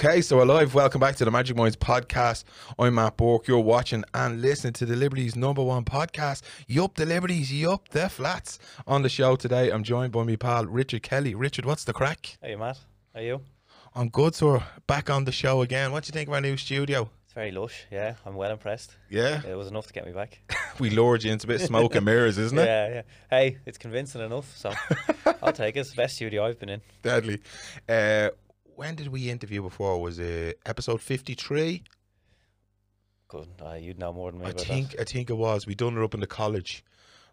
Okay, so alive. Welcome back to the Magic Minds podcast. I'm Matt Bork. You're watching and listening to the Liberties number one podcast. Yup, the Liberties. Yup, the flats. On the show today, I'm joined by my pal Richard Kelly. Richard, what's the crack? Hey Matt, how are you? I'm good, sir. Back on the show again. What do you think of our new studio? It's very lush. Yeah, I'm well impressed. Yeah, It was enough to get me back. we lured you into a bit of smoke and mirrors, isn't it? yeah, yeah. Hey, it's convincing enough, so I'll take it. It's the best studio I've been in. Deadly. Uh, when did we interview before? Was it episode 53? Good. Uh, you'd know more than me I about think I think it was. We done it up in the college.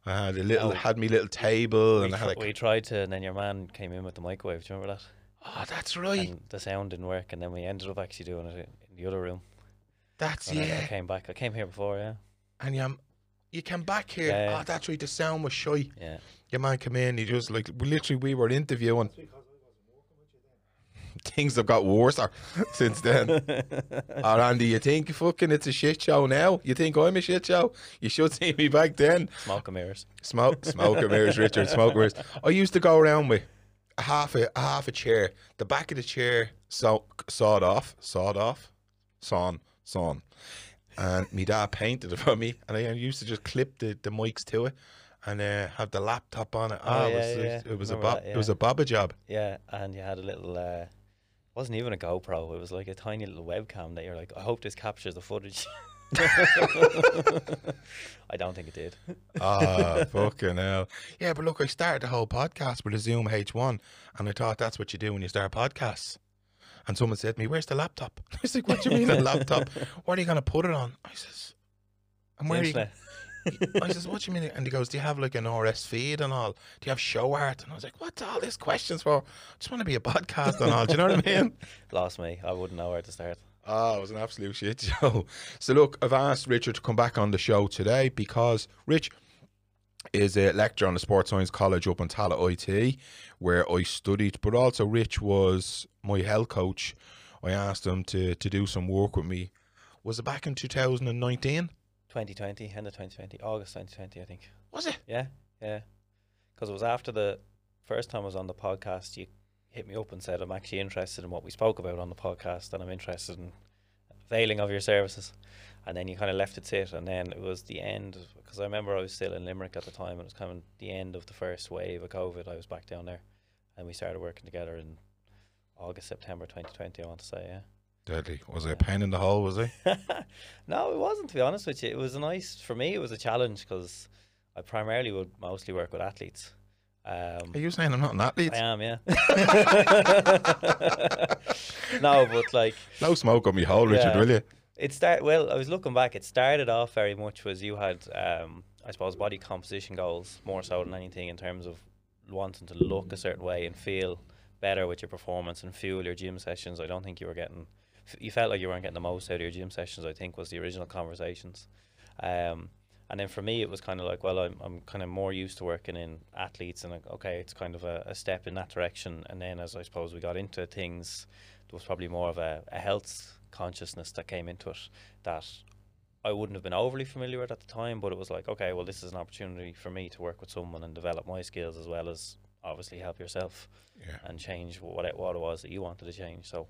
I had a little, Oh. had me little table, that. and We, I had tr- like, we tried to, and then your man came in with the microwave. Do you remember that? oh, that's right. And the sound didn't work, and then we ended up actually doing it in the other room. That's And I- I, yeah. came back. I came here before, yeah. And you, you came back here. Yeah, yeah. Oh, that's right. The sound was shy. Yeah. Your man came in. He just like literally we were interviewing. Things have got worse since then. oh, Andy, you think fucking it's a shit show now? You think I'm a shit show? You should see me back then. Smoke and mirrors. Smoke, smoke and mirrors, Richard. Smoke and mirrors. I used to go around with a half a, a half a chair. The back of the chair saw, sawed off, sawed off, sawn, sawn. And my dad painted it for me, and I used to just clip the, the mics to it, and uh, have the laptop on it. Oh, it yeah, was, yeah. it was a bob, that, it was a bobber job. Yeah, and you had a little. Uh, wasn't even a GoPro. It was like a tiny little webcam that you're like, I hope this captures the footage. I don't think it did. Ah, fucking hell. Yeah, but look, I started the whole podcast with a Zoom H1, and I thought that's what you do when you start podcasts. And someone said to me, Where's the laptop? I was like, What do you mean a laptop? What are you going to put it on? I says, And where are you? I says, What do you mean? And he goes, Do you have like an RSS feed and all? Do you have show art? And I was like, What's all these questions for? I just want to be a podcast and all. Do you know what I mean? Lost me. I wouldn't know where to start. Oh, it was an absolute shit show. So look, I've asked Richard to come back on the show today because Rich is a lecturer on the Sports Science College up in Tallaght IT, where I studied. But also, Rich was my health coach. I asked him to to do some work with me. Was it back in 2019? 2020, end of 2020, August 2020, I think. Was it? Yeah, yeah. Because it was after the first time I was on the podcast, you hit me up and said, I'm actually interested in what we spoke about on the podcast and I'm interested in availing of your services. And then you kind of left it sit. And then it was the end, because I remember I was still in Limerick at the time and it was kind of the end of the first wave of COVID. I was back down there and we started working together in August, September 2020, I want to say, yeah. Deadly. Was it a pain in the hole? Was it? no, it wasn't. To be honest with you, it was a nice for me. It was a challenge because I primarily would mostly work with athletes. Um, Are you saying I'm not an athlete? I am, yeah. no, but like No smoke on me hole, Richard, Yeah. will you? it start. Well, I was looking back. It started off very much was you had, um, I suppose, body composition goals more so than anything in terms of wanting to look a certain way and feel better with your performance and fuel your gym sessions. I don't think you were getting. You felt like you weren't getting the most out of your gym sessions. I think was the original conversations. Um, and then for me, it was kind of like, well, I'm, I'm kind of more used to working in athletes, and like, okay, it's kind of a, a step in that direction. And then as I suppose we got into things, there was probably more of a, a health consciousness that came into it that I wouldn't have been overly familiar with at the time, but it was like, okay, well, this is an opportunity for me to work with someone and develop my skills as well as obviously help yourself Yeah. and change what it, what it was that you wanted to change. So,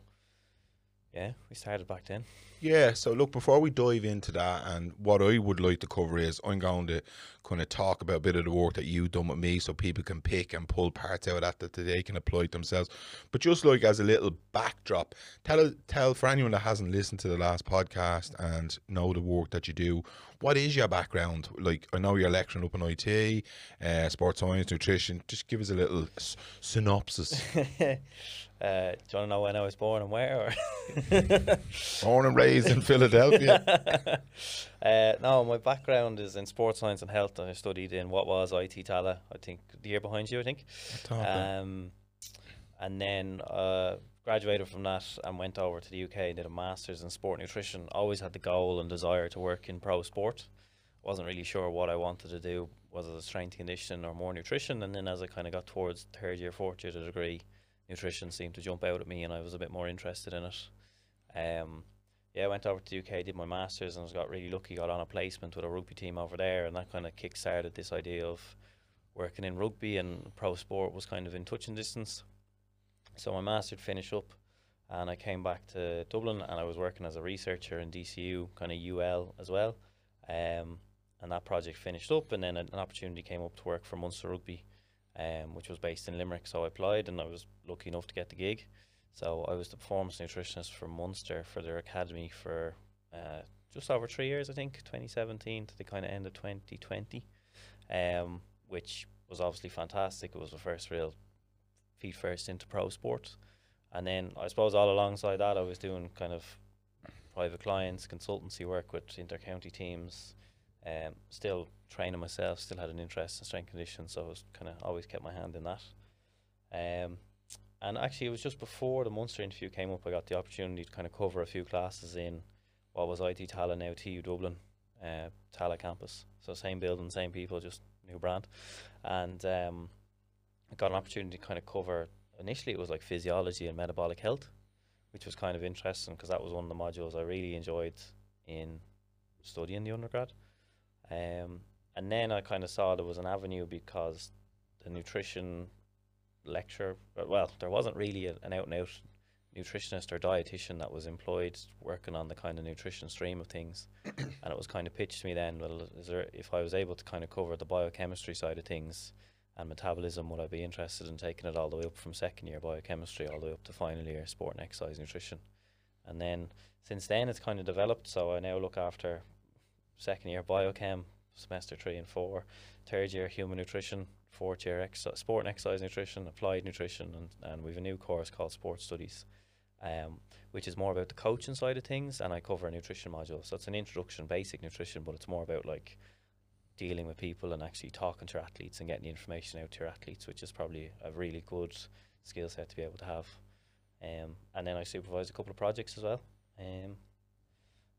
yeah, we started back then. Yeah, so look, before we dive into that, and what I would like to cover is I'm going to kind of talk about a bit of the work that you've done with me so people can pick and pull parts out of that that they can apply themselves. But just like as a little backdrop, tell tell for anyone that hasn't listened to the last podcast and know the work that you do, what is your background? Like, I know you're lecturing up in IT, uh, sports science, nutrition. Just give us a little s- synopsis. uh, do you want to know when I was born and where? Or? Born and raised in Philadelphia. uh, no, my background is in sports science and health. and I studied in what was IT Tallaght, I think the year behind you, I think. Um, and then uh, graduated from that and went over to the UK and did a master's in sport nutrition. Always had the goal and desire to work in pro sport. Wasn't really sure what I wanted to do, whether it was strength conditioning or more nutrition. And then as I kind of got towards third year, fourth year of the degree, nutrition seemed to jump out at me and I was a bit more interested in it. Um, yeah, I went over to the UK, did my masters, and was got really lucky. Got on a placement with a rugby team over there, and that kind of kick-started this idea of working in rugby and pro sport was kind of in touching distance. So my master finished up, and I came back to Dublin and I was working as a researcher in DCU, kind of UL as well. Um, and that project finished up, and then an, an opportunity came up to work for Munster Rugby, um, which was based in Limerick. So I applied, and I was lucky enough to get the gig. So I was the performance nutritionist for Munster for their academy for uh, just over three years, I think, 2017 to the kind of end of 2020, um, which was obviously fantastic. It was the first real feet first into pro sports. And then I suppose all alongside that, I was doing kind of private clients, consultancy work with intercounty teams, um, still training myself, still had an interest in strength conditioning, so I was kind of always kept my hand in that. Um, and actually, it was just before the Munster interview came up, I got the opportunity to kind of cover a few classes in what was IT Tallaght now TU Dublin, uh, Tallaght campus. So same building, same people, just new brand. And um, I got an opportunity to kind of cover. Initially, it was like physiology and metabolic health, which was kind of interesting because that was one of the modules I really enjoyed in studying the undergrad. Um, and then I kind of saw there was an avenue because the nutrition lecture, well, there wasn't really an out and out nutritionist or dietitian that was employed working on the kind of nutrition stream of things. and it was kind of pitched to me then, well, is there, if I was able to kind of cover the biochemistry side of things and metabolism, would I be interested in taking it all the way up from second year biochemistry all the way up to final year sport and exercise nutrition? And then since then, it's kind of developed. So I now look after second year biochem, semester three and four, third year human nutrition, fourth year sport and exercise nutrition, applied nutrition, and, and we have a new course called sports studies um, which is more about the coaching side of things, and I cover a nutrition module. So it's an introduction, basic nutrition, but it's more about like dealing with people and actually talking to athletes and getting the information out to your athletes, which is probably a really good skill set to be able to have. Um, and then I supervise a couple of projects as well. Um,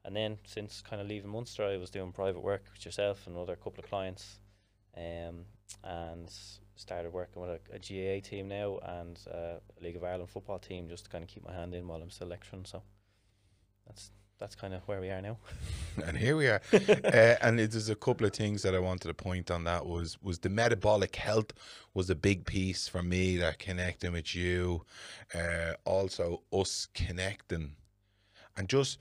and then since kind of leaving Munster, I was doing private work with yourself and another couple of clients. Um, and started working with a, a GAA team now and uh, a League of Ireland football team just to kind of keep my hand in while I'm still lecturing. So that's that's kind of where we are now. and here we are. uh, and there's a couple of things that I wanted to point on. That was was the metabolic health was a big piece for me that connecting with you. Uh, also, us connecting, and just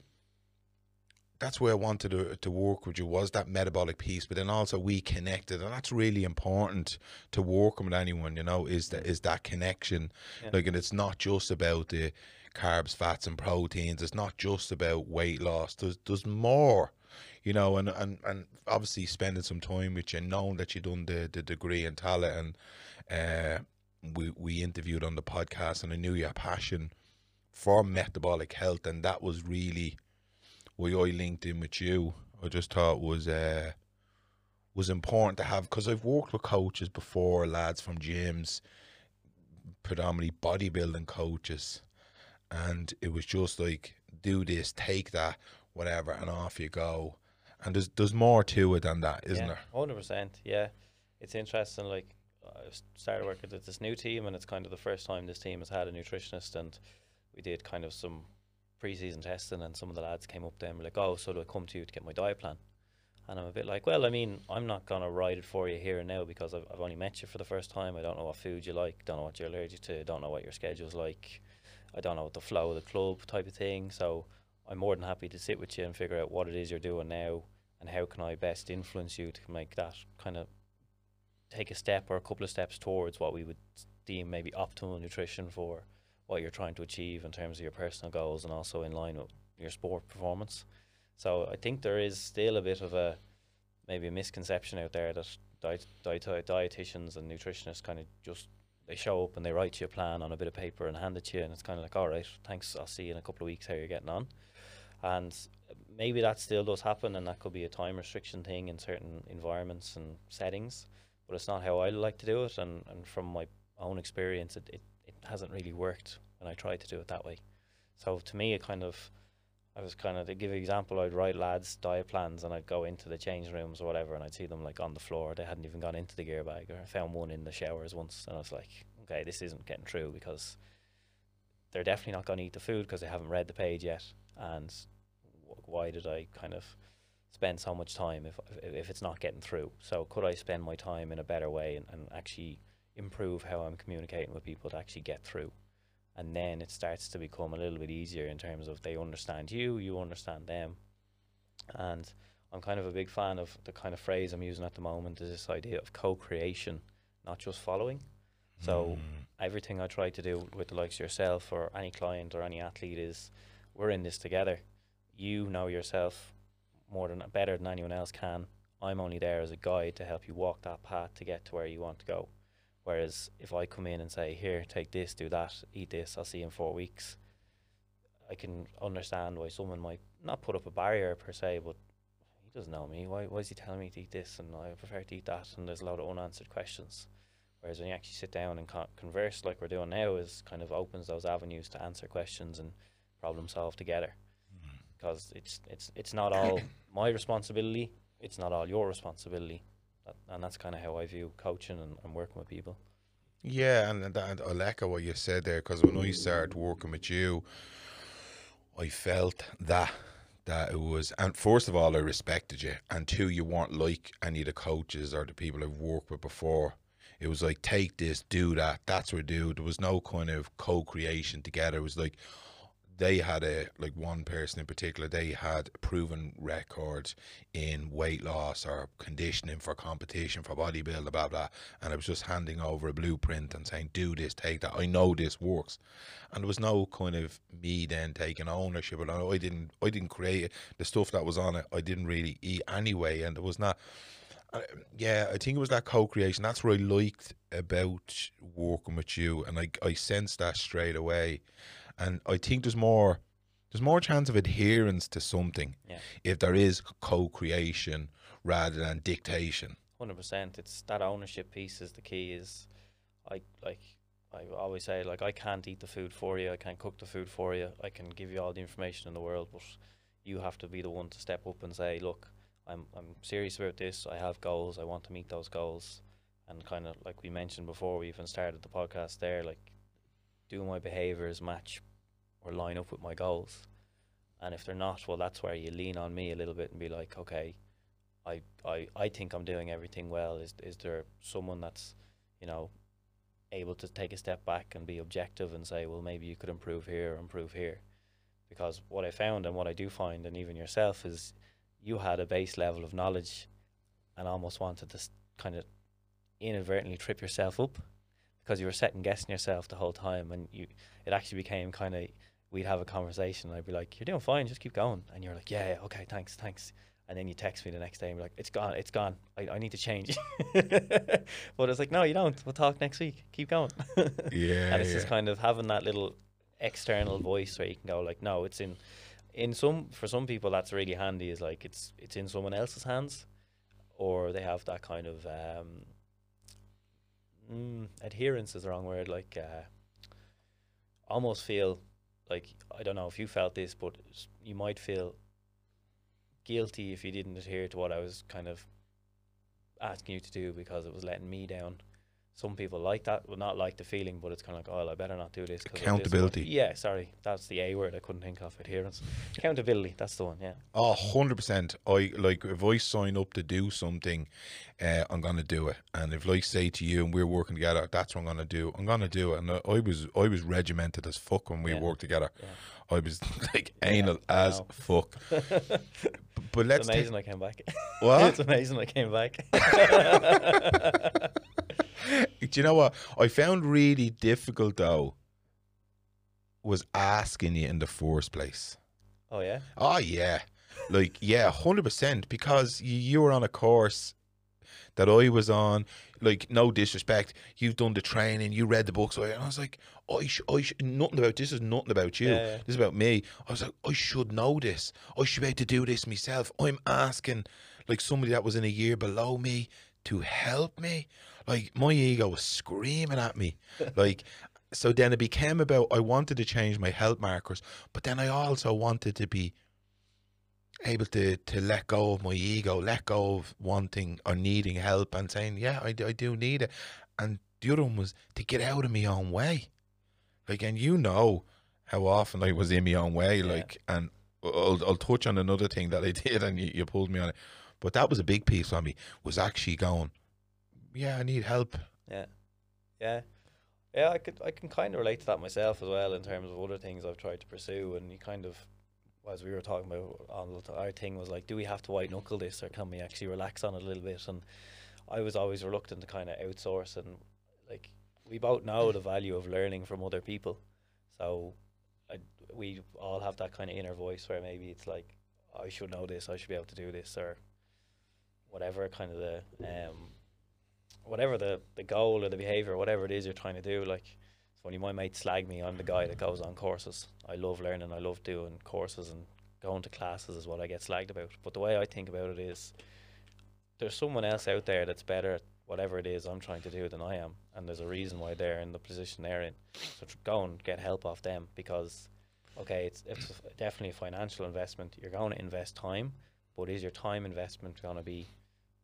that's where I wanted to, to work with you was that metabolic piece, but then also we connected, and that's really important to work with anyone. You know, is that is that connection? Yeah. Like, and it's not just about the carbs, fats, and proteins. It's not just about weight loss. There's there's more. You know, and, and, and obviously spending some time with you, knowing that you've done the, the degree in Tallaght, and uh, we we interviewed on the podcast, and I knew your passion for metabolic health, and that was really why I linked in with you, I just thought was uh, was important to have because I've worked with coaches before, lads from gyms, predominantly bodybuilding coaches, and it was just like do this, take that, whatever, and off you go. And there's there's more to it than that, isn't yeah, there? Hundred percent, yeah. It's interesting. Like I started working with this new team, and it's kind of the first time this team has had a nutritionist, and we did kind of some pre-season testing, and some of the lads came up to were like, "Oh, so do I come to you to get my diet plan?" And I'm a bit like, "Well, I mean, I'm not gonna write it for you here and now because I've, I've only met you for the first time. I don't know what food you like, don't know what you're allergic to, don't know what your schedule's like, I don't know the flow of the club type of thing. So I'm more than happy to sit with you and figure out what it is you're doing now and how can I best influence you to make that kind of take a step or a couple of steps towards what we would deem maybe optimal nutrition for what you're trying to achieve in terms of your personal goals and also in line with your sport performance. So I think there is still a bit of a maybe a misconception out there that diet, diet, dietitians and nutritionists kind of just they show up and they write you a plan on a bit of paper and hand it to you and it's kind of like all right thanks I'll see you in a couple of weeks how you're getting on and maybe that still does happen and that could be a time restriction thing in certain environments and settings but it's not how I like to do it and, and from my own experience it, it hasn't really worked when I tried to do it that way. So to me, it kind of, I was kind of to give an example. I'd write lads diet plans, and I'd go into the change rooms or whatever, and I'd see them like on the floor. They hadn't even gone into the gear bag, or I found one in the showers once, and I was like, okay, this isn't getting through because they're definitely not going to eat the food because they haven't read the page yet, and why did I kind of spend so much time if if it's not getting through? So could I spend my time in a better way and, and actually improve how I'm communicating with people to actually get through. and then it starts to become a little bit easier in terms of they understand you, you understand them, and I'm kind of a big fan of the kind of phrase I'm using at the moment is this idea of co-creation, not just following. So Mm. everything I try to do with the likes of yourself or any client or any athlete is we're in this together. You know yourself more than better than anyone else can. I'm only there as a guide to help you walk that path to get to where you want to go. Whereas if I come in and say, Here, take this, do that, eat this, I'll see you in four weeks, I can understand why someone might not put up a barrier per se, but he doesn't know me. Why, why is he telling me to eat this and I prefer to eat that? And there's a lot of unanswered questions. Whereas when you actually sit down and con- converse like we're doing now, is kind of opens those avenues to answer questions and problem solve together. Mm. Because it's it's it's not all my responsibility. It's not all your responsibility. And that's kind of how I view coaching and, and working with people. Yeah, and, and I'll echo what you said there because when I started working with you, I felt that that it was, and first of all, I respected you, and two, you weren't like any of the coaches or the people I've worked with before. It was like take this, do that. That's what I do. There was no kind of co-creation together. It was like they had a like one person in particular. They had proven records in weight loss or conditioning for competition for bodybuilding, blah blah. And I was just handing over a blueprint and saying, "Do this, take that. I know this works." And there was no kind of me then taking ownership. And I didn't, I didn't create it. The stuff that was on it, I didn't really eat anyway. And there was not. Uh, yeah, I think it was that co-creation. That's what I liked about working with you, and I I sensed that straight away. And I think there's more there's more chance of adherence to something Yeah. if there is co-creation rather than dictation. Hundred percent. It's that ownership piece is the key. Is I like I always say like I can't eat the food for you. I can't cook the food for you. I can give you all the information in the world, but you have to be the one to step up and say, look, I'm I'm serious about this. I have goals. I want to meet those goals. And kind of like we mentioned before, we even started the podcast there. Like, do my behaviors match or line up with my goals? And if they're not, well, that's where you lean on me a little bit and be like, okay, I, I, I think I'm doing everything well. Is is there someone that's, you know, able to take a step back and be objective and say, well, maybe you could improve here improve here? Because what I found and what I do find, and even yourself, is you had a base level of knowledge and almost wanted to kind of inadvertently trip yourself up because you were second guessing yourself the whole time and you it actually became kind of we'd have a conversation and I'd be like you're doing fine just keep going. And you're like yeah, yeah okay thanks thanks. And then you text me the next day and be like it's gone it's gone. I, I need to change. But it's like no you don't. We'll talk next week. Keep going. Yeah, and it's just kind of having that little external voice where you can go like no it's in in some for some people that's really handy is like it's it's in someone else's hands or they have that kind of um mm, adherence is the wrong word like uh almost feel like i don't know if you felt this but you might feel guilty if you didn't adhere to what i was kind of asking you to do because it was letting me down some people like that will not like the feeling but it's kind of like oh i better not do this of this. Accountability. yeah sorry that's the a word i couldn't think of adherence accountability that's the one yeah Oh, 100%. I like if I sign up to do something, uh, I'm gonna do it. And if like say to you and we're working together, that's what I'm gonna do. I'm gonna do it. And I, I was I was regimented as fuck when we Yeah. worked together. Yeah. I was like anal as know. fuck. But let's it's amazing I came back. What? it's amazing I came back. Do you know what I found really difficult though? Was asking you in the first place. oh yeah. Oh yeah, like yeah, hundred percent. Because you, you were on a course that I was on. Like no disrespect, you've done the training, you read the books, and I was like, I, sh- I sh- nothing about this is nothing about you. Yeah, yeah. This is about me. I was like, I should know this. I should be able to do this myself. I'm asking like somebody that was in a year below me to help me. Like my ego was screaming at me. like so then it became about I wanted to change my health markers, but then I also wanted to be able to to let go of my ego, let go of wanting or needing help and saying, yeah, I, do- I do need it. And the other one was to get out of my own way. Like, and you know how often I was in my own way, Yeah. like, and I'll, I'll touch on another thing that I did and you, you pulled me on it. But that was a big piece on me, was actually going, yeah, I need help. Yeah. Yeah. Yeah, I could I can kind of relate to that myself as well in terms of other things I've tried to pursue, and you kind of, as we were talking about, on our thing was like, do we have to white knuckle this, or can we actually relax on it a little bit? And I was always reluctant to kind of outsource, and like we both know the value of learning from other people, so I, we all have that kind of inner voice where maybe it's like, I should know this, I should be able to do this, or whatever kind of the um, whatever the, the goal or the behavior, or whatever it is you're trying to do. Like, it's funny, my mates slag me. I'm the guy that goes on courses. I love learning. I love doing courses and going to classes is what I get slagged about. But the way I think about it is, there's someone else out there that's better at whatever it is I'm trying to do than I am, and there's a reason why they're in the position they're in. So go and get help off them because, okay, it's it's definitely a financial investment. You're going to invest time, but is your time investment going to be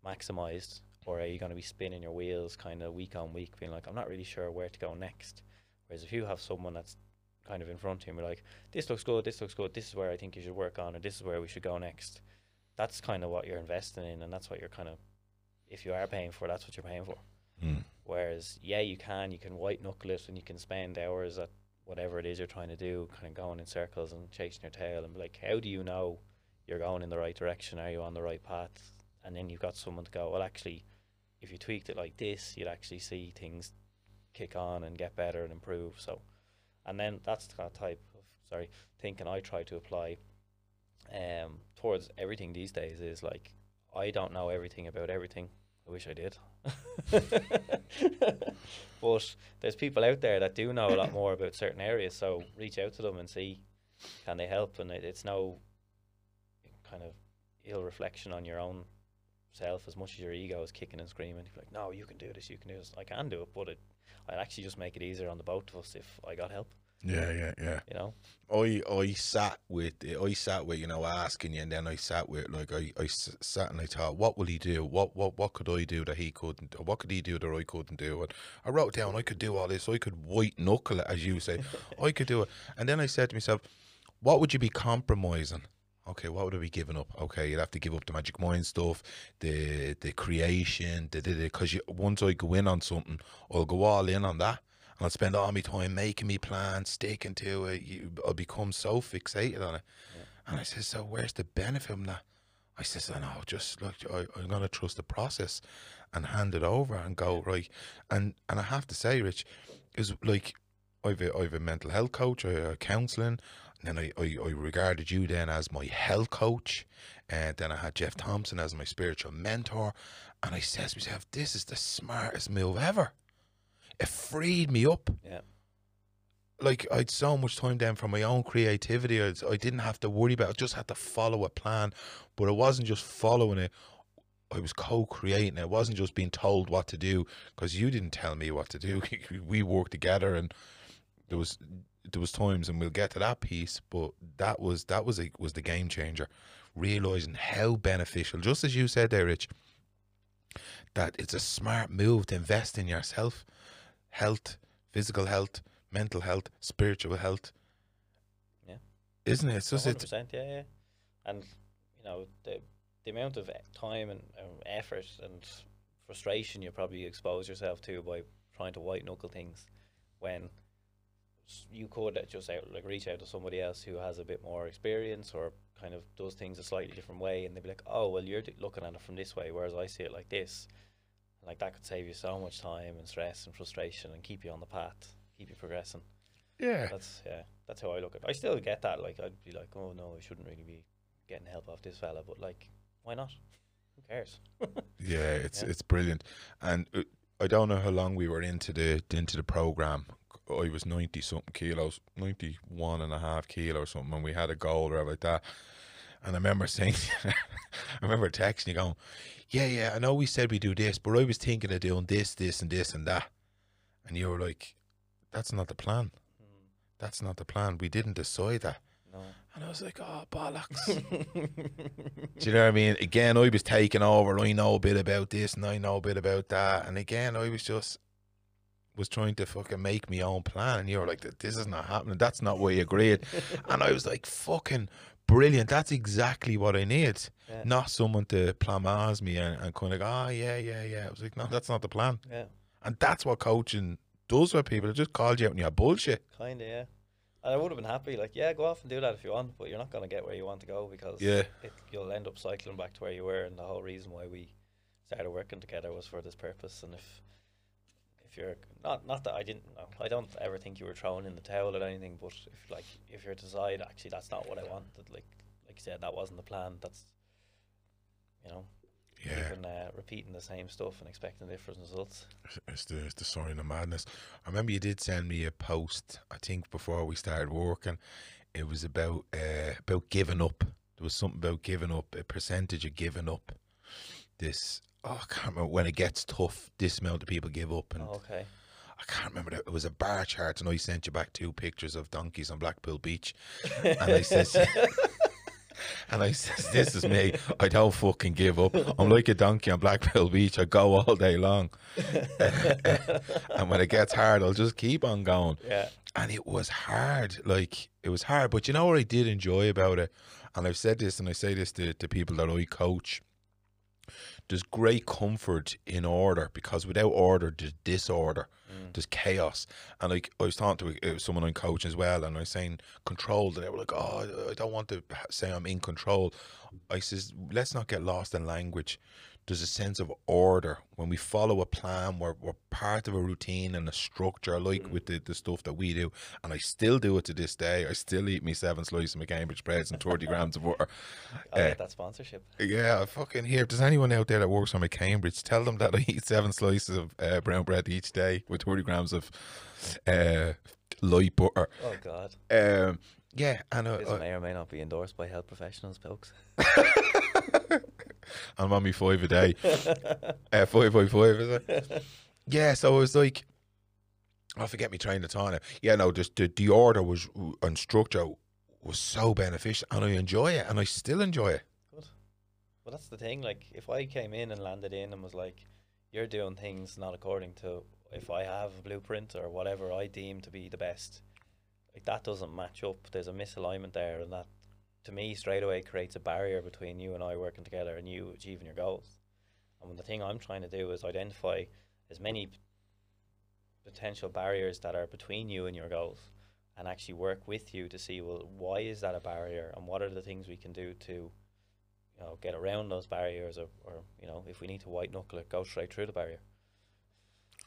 maximized or are you going to be spinning your wheels kind of week on week being like i'm not really sure where to go next. Whereas if you have someone that's kind of in front of you and be like this looks good this looks good this is where i think you should work on or this is where we should go next that's kind of what you're investing in and that's what you're kind of if you are paying for that's what you're paying for. Mm. whereas yeah you can you can white knuckle it and you can spend hours at whatever it is you're trying to do kind of going in circles and chasing your tail and be like how do you know you're going in the right direction? Are you on the right path? And then you've got someone to go well actually if you tweaked it like this you'd actually see things kick on and get better and improve. So and then that's the kind of type of sorry thinking i try to apply um towards everything these days is like i don't know everything about everything. I wish i did. But there's people out there that do know a lot more about certain areas. So reach out to them and see can they help? And it, it's no kind of ill reflection on your own self as much as your ego is kicking and screaming. You're like, no, you can do this, you can do this. I can do it, but it, I'd actually just make it easier on the both of us if I got help. Yeah, yeah, yeah. You know, I I sat with I sat with you know asking you, and then I sat with like I, I sat and I thought, what will he do? What what what could I do that he couldn't? What could he do that I couldn't do? And I wrote down I could do all this. I could white knuckle it, as you say. I could do it. And then I said to myself, what would you be compromising? Okay, what would I be giving up? Okay, you'd have to give up the magic mind stuff, the the creation, the because you once I go in on something, I'll go all in on that. And I'll spend all my time making me plans, sticking to it. You, I'll become so fixated on it. And I said, so where's the benefit from that? I says, I know, just like I, I'm gonna trust the process and hand it over and go right. And and I have to say, Rich, is like I've a, I've a mental health coach, I a counselling, then I, I, I regarded you then as my health coach, and then I had Jeff Thompson as my spiritual mentor, and I says to myself, this is the smartest move ever. It freed me up yeah, like I had so much time then for my own creativity. I, I didn't have to worry about. it. I just had to follow a plan, but it wasn't just following it. I was co-creating. it. It wasn't just being told what to do because you didn't tell me what to do. we worked together, and there was there was times, and we'll get to that piece. But that was that was a, was the game changer. Realizing how beneficial, just as you said there, Rich, that it's a smart move to invest in yourself, health, physical health, mental health, spiritual health. Yeah. Isn't it? It's just it's yeah, yeah. And you know the the amount of time and effort and frustration you probably expose yourself to by trying to white knuckle things when you could just out like reach out to somebody else who has a bit more experience or kind of does things a slightly different way and they'd be like oh well you're d- looking at it from this way whereas I see it like this like that could save you so much time and stress and frustration and keep you on the path keep you progressing yeah. that's yeah. That's how I look at. it. I still get that. Like I'd be like, oh no, I shouldn't really be getting help off this fella. But like, why not? Who cares? Yeah, it's Yeah. it's brilliant, and uh, I don't know how long we were into the into the program. I was ninety something kilos, 91 and a half kilo or something, and we had a goal or whatever like that. And I remember saying, I remember texting you going, "Yeah, yeah, I know we said we do this, but I was thinking of doing this, this, and this and that." And you were like, "That's not the plan. That's not the plan. We didn't decide that." no. And I was like, "Oh bollocks." Do you know what I mean? Again, I was taking over. I know a bit about this and I know a bit about that. And again, I was just was trying to fucking make my own plan. And you were like, this is not happening. That's not what you agreed. and I was like, fucking brilliant. That's exactly what I need. Yeah. Not someone to plamaz me and, and kind of go, oh, yeah, yeah, yeah. I was like, no, that's not the plan. yeah. And that's what coaching does with people. It just calls you out on your bullshit. Kind of, yeah. And I would have been happy, like, yeah, go off and do that if you want, but you're not going to get where you want to go because Yeah. it, you'll end up cycling back to where you were. And the whole reason why we started working together was for this purpose. And if if you're not not that I didn't, know, I don't ever think you were thrown in the towel or anything, but if like if you're to decide actually that's not what I wanted, like like you said, that wasn't the plan. That's you know, Yeah. even uh, repeating the same stuff and expecting different results. It's the, it's the sign of madness. I remember you did send me a post, I think, before we started working. It was about uh, about giving up. There was something about giving up, a percentage of giving up. This, oh, I can't remember when it gets tough, this amount of people give up. And Oh, okay. I can't remember. That. It was a bar chart, and I sent you back two pictures of donkeys on Blackpool Beach. And I says, and I says, this is me. I don't fucking give up. I'm like a donkey on Blackpool Beach. I go all day long. and when it gets hard, I'll just keep on going. yeah. And it was hard. Like, it was hard. But you know what I did enjoy about it? And I've said this, and I say this to, to people that I coach. There's great comfort in order because without order, there's disorder, Mm. there's chaos. And like I was talking to uh, someone I'm coaching as well, and I was saying control. And they were like, "Oh, I don't want to say I'm in control." I says, "Let's not get lost in language." There's a sense of order when we follow a plan. We're, we're part of a routine and a structure, like with the, the stuff that we do. And I still do it to this day. I still eat me seven slices of Cambridge breads and 30 grams of water. I'll Uh, get that sponsorship. Yeah, I fucking here. If there's anyone out there that works on McCambridge, tell them that I eat seven slices of uh, brown bread each day with 30 grams of uh, light butter. Oh God. Um, yeah, and uh, This uh, may or may not be endorsed by health professionals, folks. I'm on me five a day. uh, five by five, is it? Yeah, so it was like, I forget me trying to time. Yeah, no, just the, the order was and structure was so beneficial, and I enjoy it, and I still enjoy it. Good. Well, that's the thing. Like, if I came in and landed in and was like, "You're doing things not according to if I have a blueprint or whatever I deem to be the best," like that doesn't match up. There's a misalignment there, and that, to me, straight away creates a barrier between you and I working together and you achieving your goals. And the thing I'm trying to do is identify as many potential barriers that are between you and your goals and actually work with you to see well why is that a barrier and what are the things we can do to you know get around those barriers or, or you know if we need to white knuckle it go straight through the barrier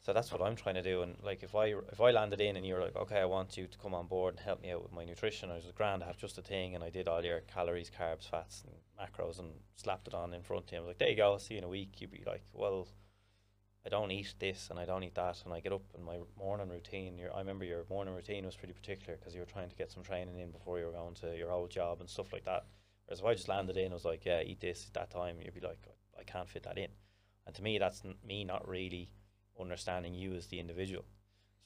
so that's what I'm trying to do and like if I if I landed in and you're like okay I want you to come on board and help me out with my nutrition I was grand I have just a thing and I did all your calories carbs fats and macros and slapped it on in front of you I was like there you go see you in a week you'd be like well I don't eat this and I don't eat that, and I get up and my morning routine. Your, I remember your morning routine was pretty particular because you were trying to get some training in before you were going to your old job and stuff like that. Whereas if I just landed in, I was like, yeah, eat this at that time, you'd be like, I can't fit that in. And to me, that's me not really understanding you as the individual.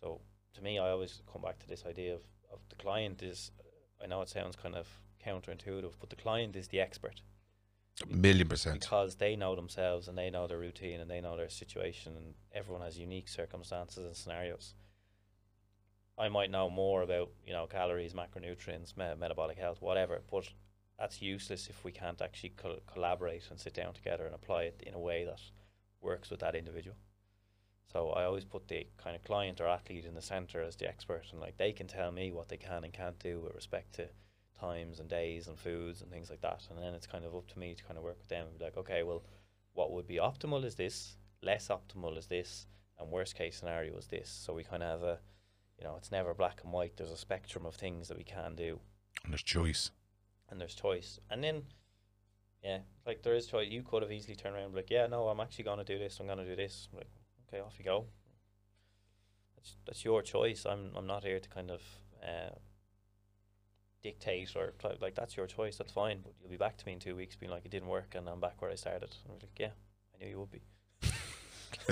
So to me, I always come back to this idea of, of the client is, I know it sounds kind of counterintuitive, but the client is the expert A million percent. because they know themselves and they know their routine and they know their situation and everyone has unique circumstances and scenarios. I might know more about you know calories, macronutrients, me- metabolic health, whatever, but that's useless if we can't actually co- collaborate and sit down together and apply it in a way that works with that individual. So I always put the kind of client or athlete in the center as the expert, and like they can tell me what they can and can't do with respect to times and days and foods and things like that. And then it's kind of up to me to kind of work with them and be like, okay, well, what would be optimal is this, less optimal is this, and worst case scenario is this. So we kind of have a, you know, it's never black and white. There's a spectrum of things that we can do, And there's choice. and there's choice. And then, yeah, like there is choice. You could have easily turned around and be like, yeah, no, I'm actually going to do this. I'm going to do this. I'm like, okay, off you go. That's that's your choice. I'm I'm not here to kind of. Uh, dictate or like that's your choice that's fine but you'll be back to me in two weeks being like it didn't work and I'm back where I started and I'm like yeah I knew you would be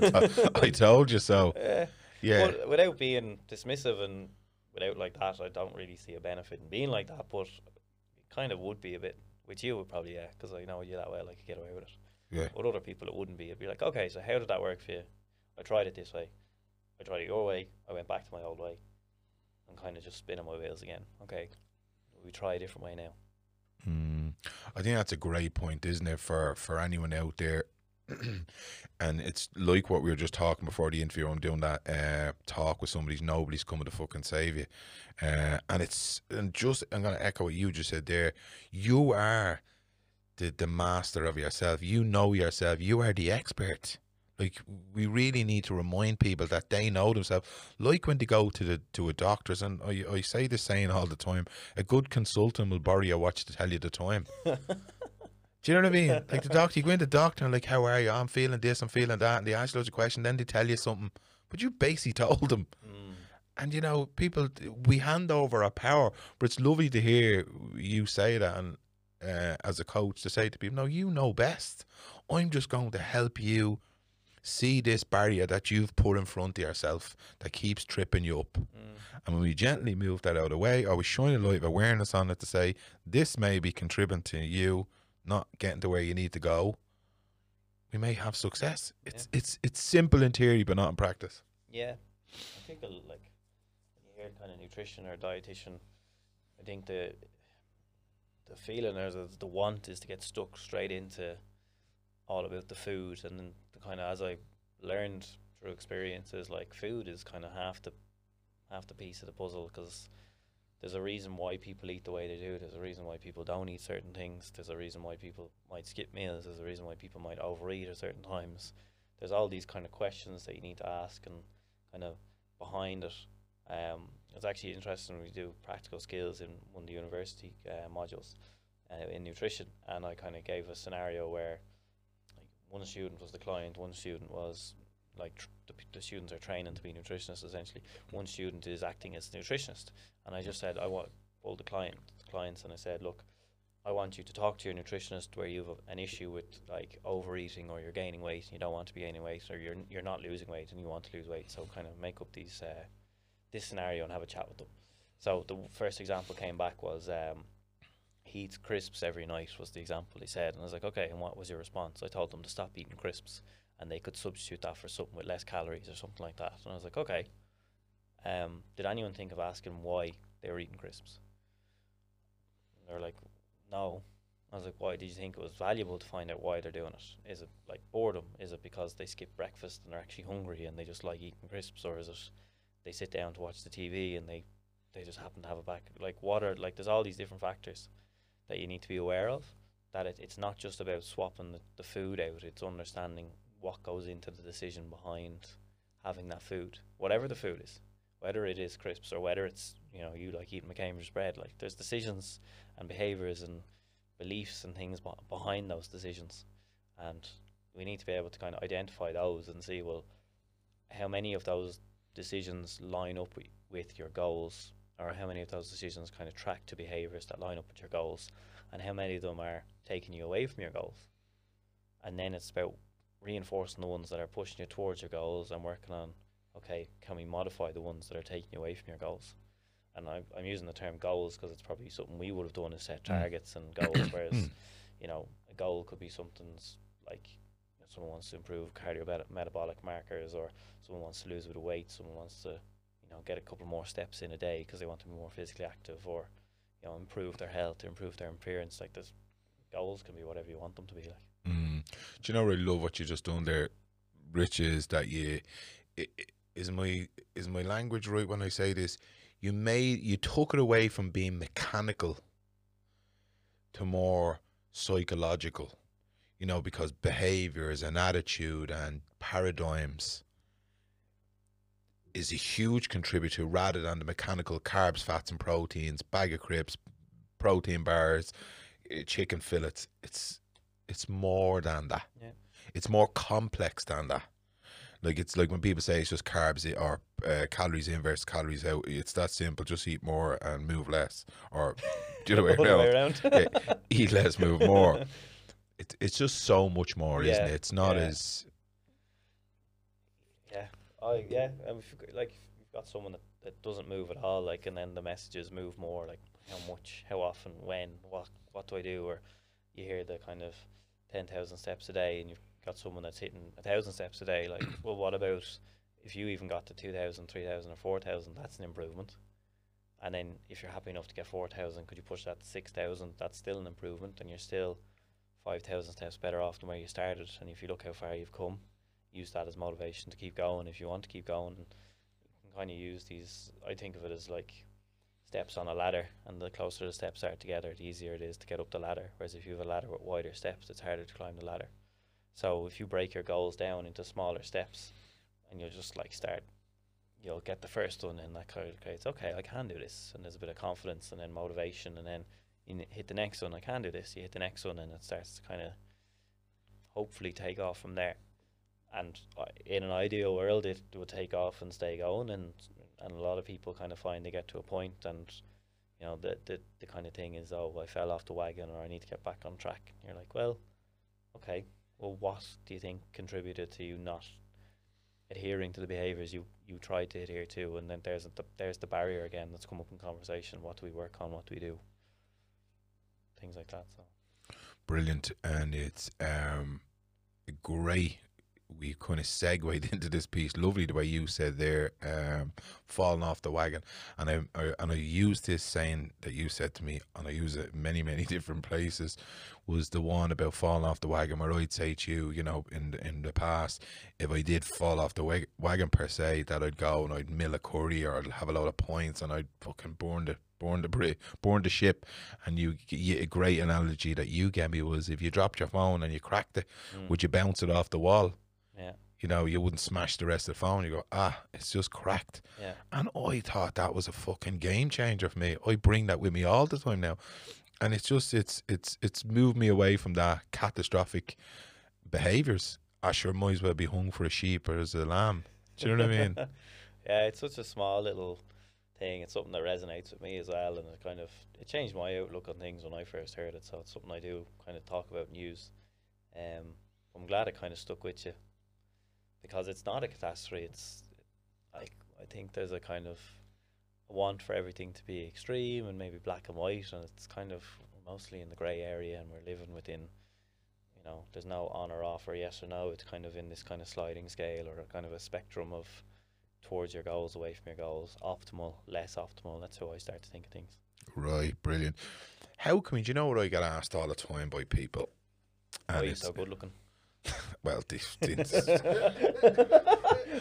I told you so. yeah Yeah. but without being dismissive and without like that I don't really see a benefit in being like that but it kind of would be a bit with you would probably yeah because I know you that well I could get away with it Yeah. with other people it wouldn't be it'd be like okay so how did that work for you I tried it this way I tried it your way I went back to my old way and kind of just spinning my wheels again okay we try a different way now Mm. I think that's a great point, isn't it, for for anyone out there and it's like what we were just talking before the interview. I'm doing that uh, talk with somebody. Nobody's coming to fucking save you, uh, and it's and just I'm gonna echo what you just said there. You are the the master of yourself. You know yourself. You are the expert. Like we really need to remind people that they know themselves. Like when they go to the to a doctor's, and I, I say this saying all the time: a good consultant will borrow your watch to tell you the time. Do you know what I mean? Like the doctor, you go in the doctor and like, how are you? I'm feeling this, I'm feeling that, and they ask loads of questions. Then they tell you something, but you basically told them. Mm. And you know, people, we hand over our power, but it's lovely to hear you say that, and uh, as a coach, to say to people, no, you know best. I'm just going to help you see this barrier that you've put in front of yourself that keeps tripping you up. Mm. And when we gently move that out of the way, or we shine a light of awareness on it to say, this may be contributing to you not getting to where you need to go, we may have success. It's it's it's simple in theory, but not in practice. Yeah, I think a, like when you hear kind of nutrition or dietitian, I think the the feeling or the, the want is to get stuck straight into all about the food, and then the kind of as I learned through experiences, like food is kind of half the half the piece of the puzzle because there's a reason why people eat the way they do. There's a reason why people don't eat certain things. There's a reason why people might skip meals. There's a reason why people might overeat at certain times. There's all these kind of questions that you need to ask and kind of behind it. Um, it's actually interesting. We do practical skills in one of the university uh, modules uh, in nutrition, and I kind of gave a scenario where one student was the client, one student was like tr- the, p- the students are training to be nutritionists essentially. One student is acting as nutritionist, and I just said I want all the client, the clients, and I said, look, I want you to talk to your nutritionist where you have an issue with like overeating or you're gaining weight and you don't want to be gaining weight or you're you're not losing weight and you want to lose weight. So kind of make up these uh, this scenario and have a chat with them. So the first example came back was um, eats crisps every night was the example he said, and I was like, okay, and what was your response? I told them to stop eating crisps and they could substitute that for something with less calories or something like that. And I was like, okay. Um, did anyone think of asking why they were eating crisps? They're like, no. I was like, why did you think it was valuable to find out why they're doing it? Is it like boredom? Is it because they skip breakfast and they're actually hungry and they just like eating crisps, or is it they sit down to watch the TV and they they just happen to have a back like water? Like there's all these different factors that you need to be aware of. That it, it's not just about swapping the, the food out; it's understanding what goes into the decision behind having that food, whatever the food is, whether it is crisps or whether it's you know you like eating McCambridge bread. Like there's decisions and behaviors and beliefs and things behind those decisions, and we need to be able to kind of identify those and see well how many of those decisions line up wi- with your goals, or how many of those decisions kind of track to behaviors that line up with your goals, and how many of them are taking you away from your goals. And then it's about reinforcing the ones that are pushing you towards your goals and working on okay can we modify the ones that are taking you away from your goals and I'm, I'm using the term goals because it's probably something we would have done is set Mm. targets and goals whereas you know a goal could be something's like you know, someone wants to improve cardio metabolic markers or someone wants to lose a bit of weight someone wants to you know get a couple more steps in a day because they want to be more physically active or you know improve their health improve their appearance like this goals can be whatever you want them to be like Mm. Do you know? I really love what you just done there, Rich. Is that you? i- i- Is my is my language right when I say this? You made you took it away from being mechanical to more psychological. You know, because behaviors and attitude and paradigms is a huge contributor rather than the mechanical carbs, fats, and proteins, bag of crisps, protein bars, eh, chicken fillets. It's it's more than that. Yeah. It's more complex than that. Like it's like when people say it's just carbs or uh, calories in versus calories out. It's that simple. Just eat more and move less, or the other way around. Yeah, eat less, move more. It, it's just so much more, isn't it? It's not yeah. as Yeah. Oh yeah. And if you, like if you've got someone that, that doesn't move at all, like, and then the messages move more, like how much, how often, when, what, what do I do? Or you hear the kind of ten thousand steps a day, and you've got someone that's hitting a thousand steps a day. Like, well, what about if you even got to 2,000, 3,000 or four thousand? That's an improvement. And then if you're happy enough to get four thousand, could you push that to six thousand? That's still an improvement, and you're still five thousand steps better off than where you started. And if you look how far you've come, use that as motivation to keep going. If you want to keep going, you can kind of use these. I think of it as like steps on a ladder, and the closer the steps are together, the easier it is to get up the ladder. Whereas if you have a ladder with wider steps, it's harder to climb the ladder. So if you break your goals down into smaller steps, and you'll just like start, you'll get the first one, and that kind of creates okay, I can do this, and there's a bit of confidence, and then motivation, and then you hit the next one, I can do this. You hit the next one, and it starts to kind of hopefully take off from there. And uh, in an ideal world, it would take off and stay going, and and a lot of people kind of find they get to a point and you know the, the the kind of thing is oh I fell off the wagon or I need to get back on track. And you're like well okay well what do you think contributed to you not adhering to the behaviors you you tried to adhere to? And then there's the there's the barrier again that's come up in conversation. What do we work on? What do we do? Things like that so. Brilliant and it's um great we kind of segued into this piece. Lovely the way you said there, um, falling off the wagon, and I, I and I used this saying that you said to me, and I use it many many different places. Was the one about falling off the wagon where I'd say to you, you know, in the, in the past, if I did fall off the wag- wagon per se, that I'd go and I'd mill a curry or I'd have a lot of points and I'd fucking burn the burn the burn the ship. And you, you, a great analogy that you gave me was if you dropped your phone and you cracked it, mm. would you bounce it off the wall? Yeah. You know, you wouldn't smash the rest of the phone. You go, ah, it's just cracked. Yeah. And I thought that was a fucking game changer for me. I bring that with me all the time now. And it's just it's it's it's moved me away from that catastrophic behaviours. I sure might as well be hung for a sheep or as a lamb. Do you know what I mean? yeah, it's such a small little thing. It's something that resonates with me as well, and it kind of it changed my outlook on things when I first heard it. So it's something I do kind of talk about and use. Um, I'm glad it kind of stuck with you because it's not a catastrophe. It's like I think there's a kind of want for everything to be extreme and maybe black and white, and it's kind of mostly in the grey area, and we're living within. You know, there's no on or off or yes or no. It's kind of in this kind of sliding scale or a kind of a spectrum of towards your goals, away from your goals, optimal, less optimal. That's how I start to think of things. Right, brilliant. How come Do you know what I get asked all the time by people? And Why are you so good looking? Well, this, this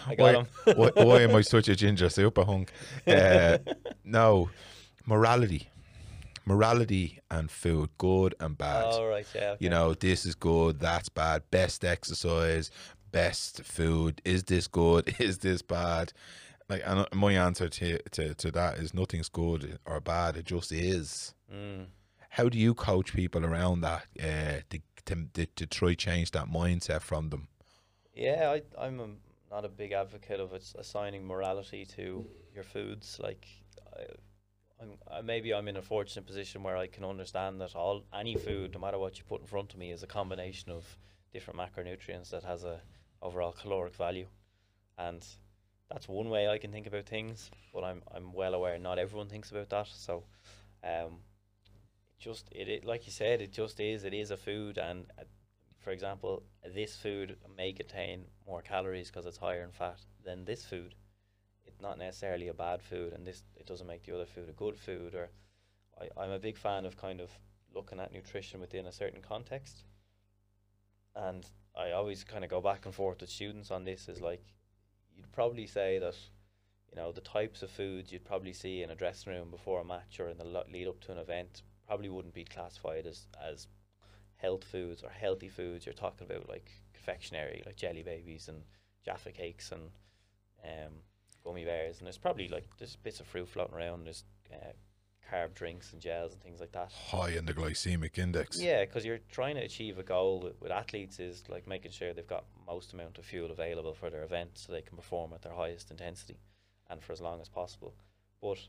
I got why, him. why, why, am I such a ginger super hunk? Uh, no, morality. Morality and food, good and bad. All right, yeah. Okay. You know, this is good, that's bad. Best exercise, best food. Is this good? Is this bad? Like, and my answer to, to, to that is nothing's good or bad. It just is. Mm. How do you coach people around that uh, to to, to, to try change that mindset from them? Yeah, I, I'm a, not a big advocate of assigning morality to your foods. Like, I, I'm, I, maybe I'm in a fortunate position where I can understand that all any food, no matter what you put in front of me, is a combination of different macronutrients that has a overall caloric value, and that's one way I can think about things. But I'm I'm well aware not everyone thinks about that. So, um, just it, it like you said, it just is. It is a food, and uh, for example, this food may contain more calories because it's higher in fat than this food. It's not necessarily a bad food, and this it doesn't make the other food a good food. Or I, I'm a big fan of kind of looking at nutrition within a certain context, and I always kind of go back and forth with students on this. Is like you'd probably say that you know the types of foods you'd probably see in a dressing room before a match or in the lead up to an event probably wouldn't be classified as as health foods or healthy foods. You're talking about like confectionery, like jelly babies and Jaffa cakes and um, gummy bears, and there's probably like there's bits of fruit floating around. There's uh, carb drinks and gels and things like that. High in the glycemic index. Yeah, because you're trying to achieve a goal with, with, athletes is like making sure they've got most amount of fuel available for their event so they can perform at their highest intensity and for as long as possible. But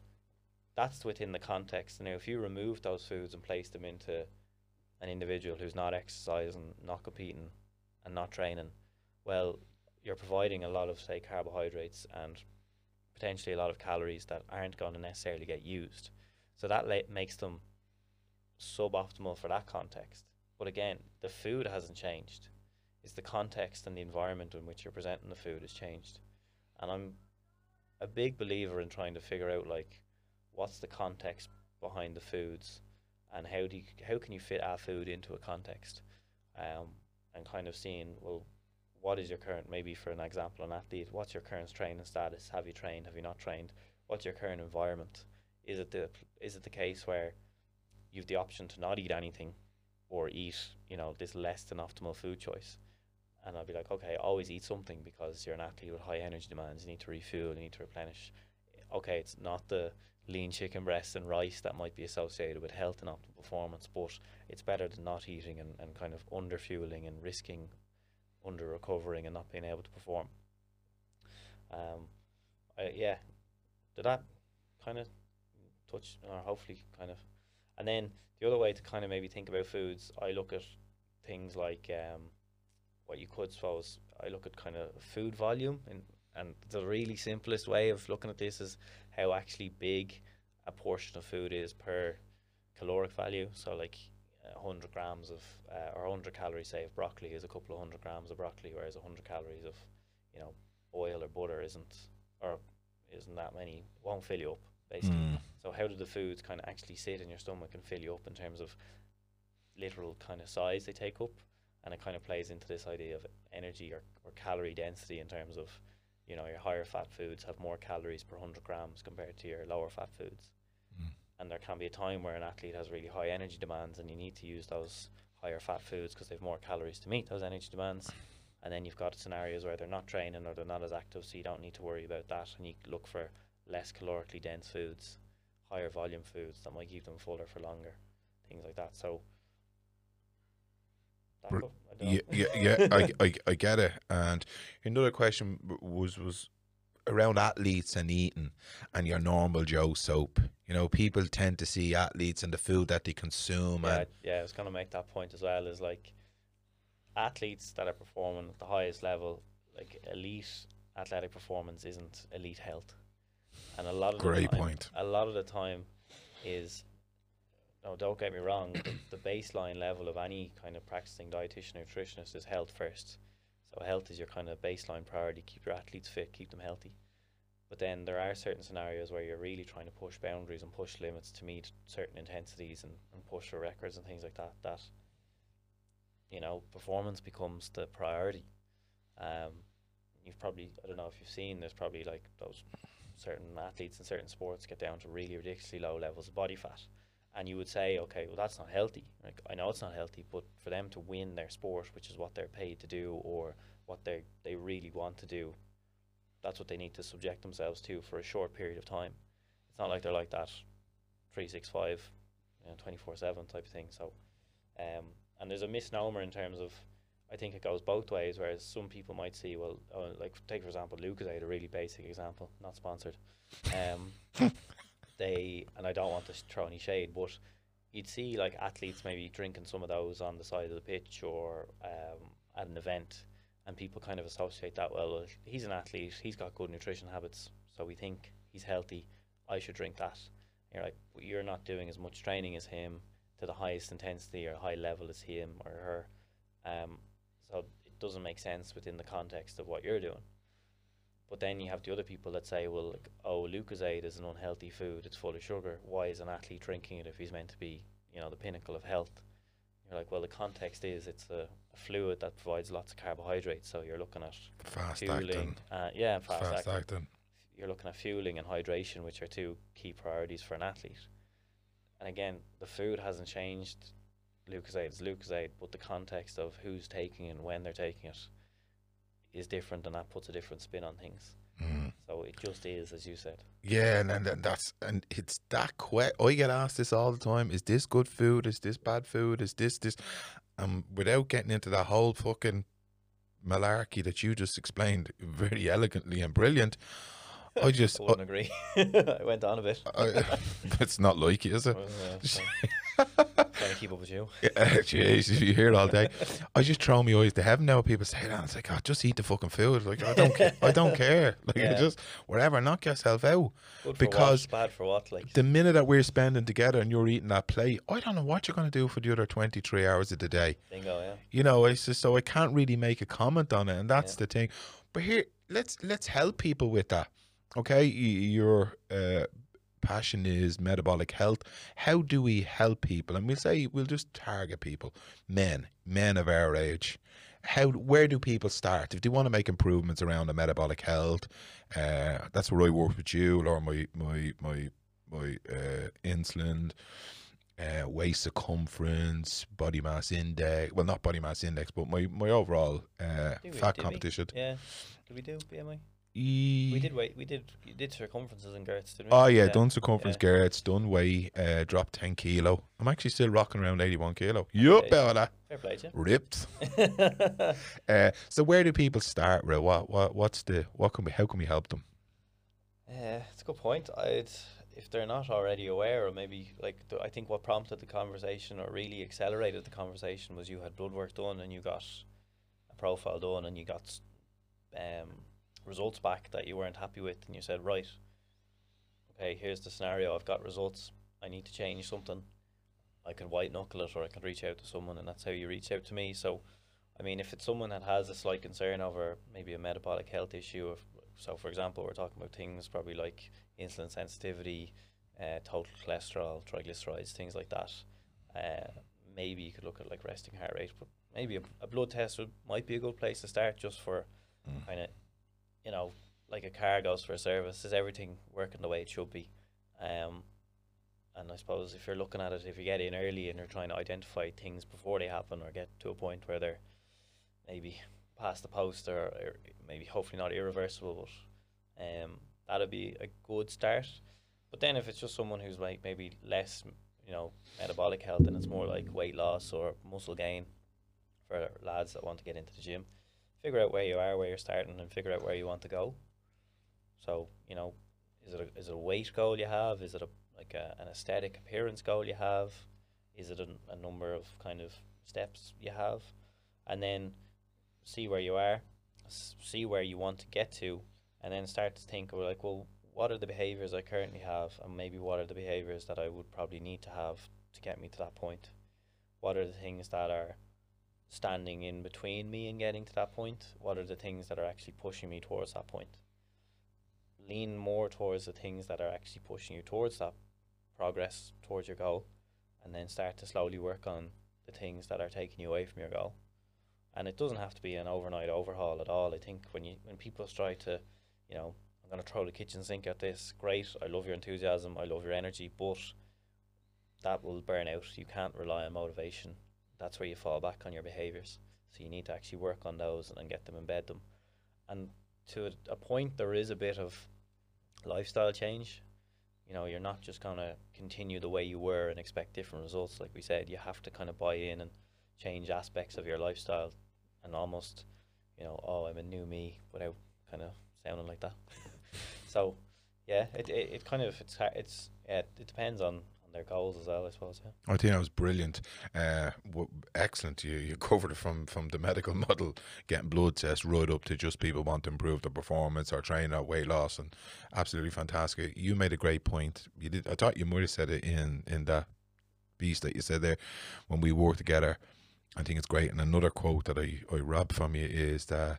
that's within the context. Now, if you remove those foods and place them into an individual who's not exercising, not competing, and not training, well, you're providing a lot of, say, carbohydrates and potentially a lot of calories that aren't going to necessarily get used. So that makes them suboptimal for that context. But again, the food hasn't changed. It's the context and the environment in which you're presenting the food has changed. And I'm a big believer in trying to figure out like what's the context behind the foods and how do you, how can you fit our food into a context um, and kind of seeing well, what is your current maybe for an example an athlete, what's your current training status? Have you trained? Have you not trained? What's your current environment? Is it the is it the case where you've the option to not eat anything or eat you know this less than optimal food choice? And I'll be like, okay, always eat something because you're an athlete with high energy demands. You need to refuel. You need to replenish. Okay, it's not the lean chicken breast and rice that might be associated with health and optimal performance, but it's better than not eating and, and kind of under fueling and risking under recovering and not being able to perform. Um, I, yeah, did that kind of touch or hopefully kind of, and then the other way to kind of maybe think about foods, I look at things like um, what you could suppose. I look at kind of food volume and and the really simplest way of looking at this is how actually big a portion of food is per caloric value. So like 100 grams of uh, or 100 calories say of broccoli is a couple of hundred grams of broccoli whereas 100 calories of you know oil or butter isn't or isn't that many won't fill you up basically Mm. so how do the foods kind of actually sit in your stomach and fill you up in terms of literal kind of size they take up and it kind of plays into this idea of energy or, or calorie density in terms of you know your higher fat foods have more calories per 100 grams compared to your lower fat foods. Mm. and there can be a time where an athlete has really high energy demands and you need to use those higher fat foods because they've more calories to meet those energy demands. And then you've got scenarios where they're not training or they're not as active so you don't need to worry about that. And you look for less calorically dense foods higher volume foods that might keep them fuller for longer things like that. So that Br- co- I don't Yeah, yeah, yeah I, I, I get it. And another question was was around athletes and eating and your normal Joe soap. You know, people tend to see athletes and the food that they consume yeah, and yeah, I was going to make that point as well. Is like athletes that are performing at the highest level, like elite athletic performance, isn't elite health, and a lot of Great the time, point. A lot of the time is no, don't get me wrong. the, the baseline level of any kind of practicing dietitian nutritionist is health first. So health is your kind of baseline priority. Keep your athletes fit, keep them healthy. But then there are certain scenarios where you're really trying to push boundaries and push limits to meet certain intensities and, and push for records and things like that. That you know, performance becomes the priority. Um, you've probably I don't know if you've seen there's probably like those certain athletes in certain sports get down to really ridiculously low levels of body fat. And you would say, okay, well that's not healthy. Like I know it's not healthy, but for them to win their sport, which is what they're paid to do or what they they really want to do, that's what they need to subject themselves to for a short period of time. It's not like they're like that, three six five, you know, twenty four seven type of thing. So, um, and there's a misnomer in terms of, I think it goes both ways. Whereas some people might see, well, uh, like take for example, Lucozade, a really basic example, not sponsored. Um, they and I don't want to throw any shade, but you'd see like athletes maybe drinking some of those on the side of the pitch or um, at an event, and people kind of associate that well. He's an athlete. He's got good nutrition habits, so we think he's healthy. I should drink that. You're like, "But you're not doing as much training as him to the highest intensity or high level as him or her. Um, so it doesn't make sense within the context of what you're doing. But then you have the other people that say, well, like, oh, Lucozade is an unhealthy food. It's full of sugar. Why is an athlete drinking it if he's meant to be, you know, the pinnacle of health? You're like, well, the context is it's a, a fluid that provides lots of carbohydrates. So you're looking at fast fueling, acting. uh, yeah, fast, Fast acting. acting. You're looking at fueling and hydration, which are two key priorities for an athlete. And again, the food hasn't changed. Lucozade is Lucozade, but the context of who's taking it and when they're taking it is different, and that puts a different spin on things. Mm. So it just is, as you said. Yeah, and, and and that's and it's that quick. I get asked this all the time: Is this good food? Is this bad food? Is this this? Um, without getting into that whole fucking malarkey that you just explained very elegantly and brilliant, I just I wouldn't agree. I went on a bit. I, it's not like you, is it? Well, yeah, trying to keep up with you. Jeez, if you hear it all day, I just throw my eyes to heaven now. People say that, and it's like, oh, just eat the fucking food. Like I don't, ca- I don't care. Like Yeah. just whatever, knock yourself out. Because what, bad for what? Like the minute that we're spending together and you're eating that plate, I don't know what you're going to do for the other 23 hours of the day. bingo, yeah. You know, it's just so I can't really make a comment on it, and that's Yeah. the thing. But here, let's let's help people with that. Okay, you're uh, passion is metabolic health. How do we help people? And we'll say we'll just target people, men, men of our age. How where do people start if they want to make improvements around the metabolic health? Uh, that's where I work with you, or my my my my uh, insulin uh, waist circumference, body mass index. Well, not body mass index, but my my overall uh, we- fat we? composition. Yeah. Did we do BMI? E- We did wait. We did. You did circumferences and girths, didn't we? Oh yeah, done circumference yeah. done weight, uh, dropped ten kilo. I'm actually still rocking around eighty one kilo. Yup, Okay. that. Fair play to Ripped. you. Uh, so where do people start? Real? What what what's the what can we how can we help them? Yeah, it's a good point. I'd if they're not already aware, or maybe like the, I think what prompted the conversation or really accelerated the conversation was you had blood work done and you got a profile done and you got um, results back that you weren't happy with, and you said, right, okay, here's the scenario. I've got results. I need to change something. I can white knuckle it, or I can reach out to someone, and that's how you reach out to me. So, I mean, if it's someone that has a slight concern over maybe a metabolic health issue, if, so for example, we're talking about things probably like insulin sensitivity, uh, total cholesterol, triglycerides, things like that. Uh, maybe you could look at like resting heart rate, but maybe a, a blood test would, might be a good place to start just for Mm. kind of, you know, like a car goes for a service. Is everything working the way it should be? Um, and I suppose if you're looking at it, if you get in early and you're trying to identify things before they happen or get to a point where they're maybe past the post or, or maybe hopefully not irreversible, but um, that'd be a good start. But then if it's just someone who's like maybe less, you know, metabolic health and it's more like weight loss or muscle gain for lads that want to get into the gym, figure out where you are, where you're starting, and figure out where you want to go. So you know, is it a, is it a weight goal you have? Is it a like a, an aesthetic appearance goal you have? Is it a, a number of kind of steps you have? And then see where you are, see where you want to get to, and then start to think of like, well, what are the behaviors I currently have, and maybe what are the behaviors that I would probably need to have to get me to that point? What are the things that are standing in between me and getting to that point? What are the things that are actually pushing me towards that point? Lean more towards the things that are actually pushing you towards that progress, towards your goal, and then start to slowly work on the things that are taking you away from your goal. And it doesn't have to be an overnight overhaul at all. I think when you when people try to, you know, I'm to throw the kitchen sink at this. Great, I love your enthusiasm, I love your energy, but that will burn out. You can't rely on motivation. That's where you fall back on your behaviors. So you need to actually work on those and then get them, embed them. And to a, point, there is a bit of lifestyle change. You know, you're not just going to continue the way you were and expect different results. Like we said, you have to kind of buy in and change aspects of your lifestyle and almost, you know, oh, I'm a new me without kind of sounding like that. so, yeah, it, it, it kind of, it's, it's yeah, it depends on their goals as well, I suppose. Yeah. I think that was brilliant. Uh, w- excellent. You you covered it from from the medical model, getting blood tests right up to just people want to improve their performance or train or weight loss, and absolutely fantastic. You made a great point. You did. I thought you might have said it in in that piece that you said there when we work together. I think it's great. And another quote that I I robbed from you is that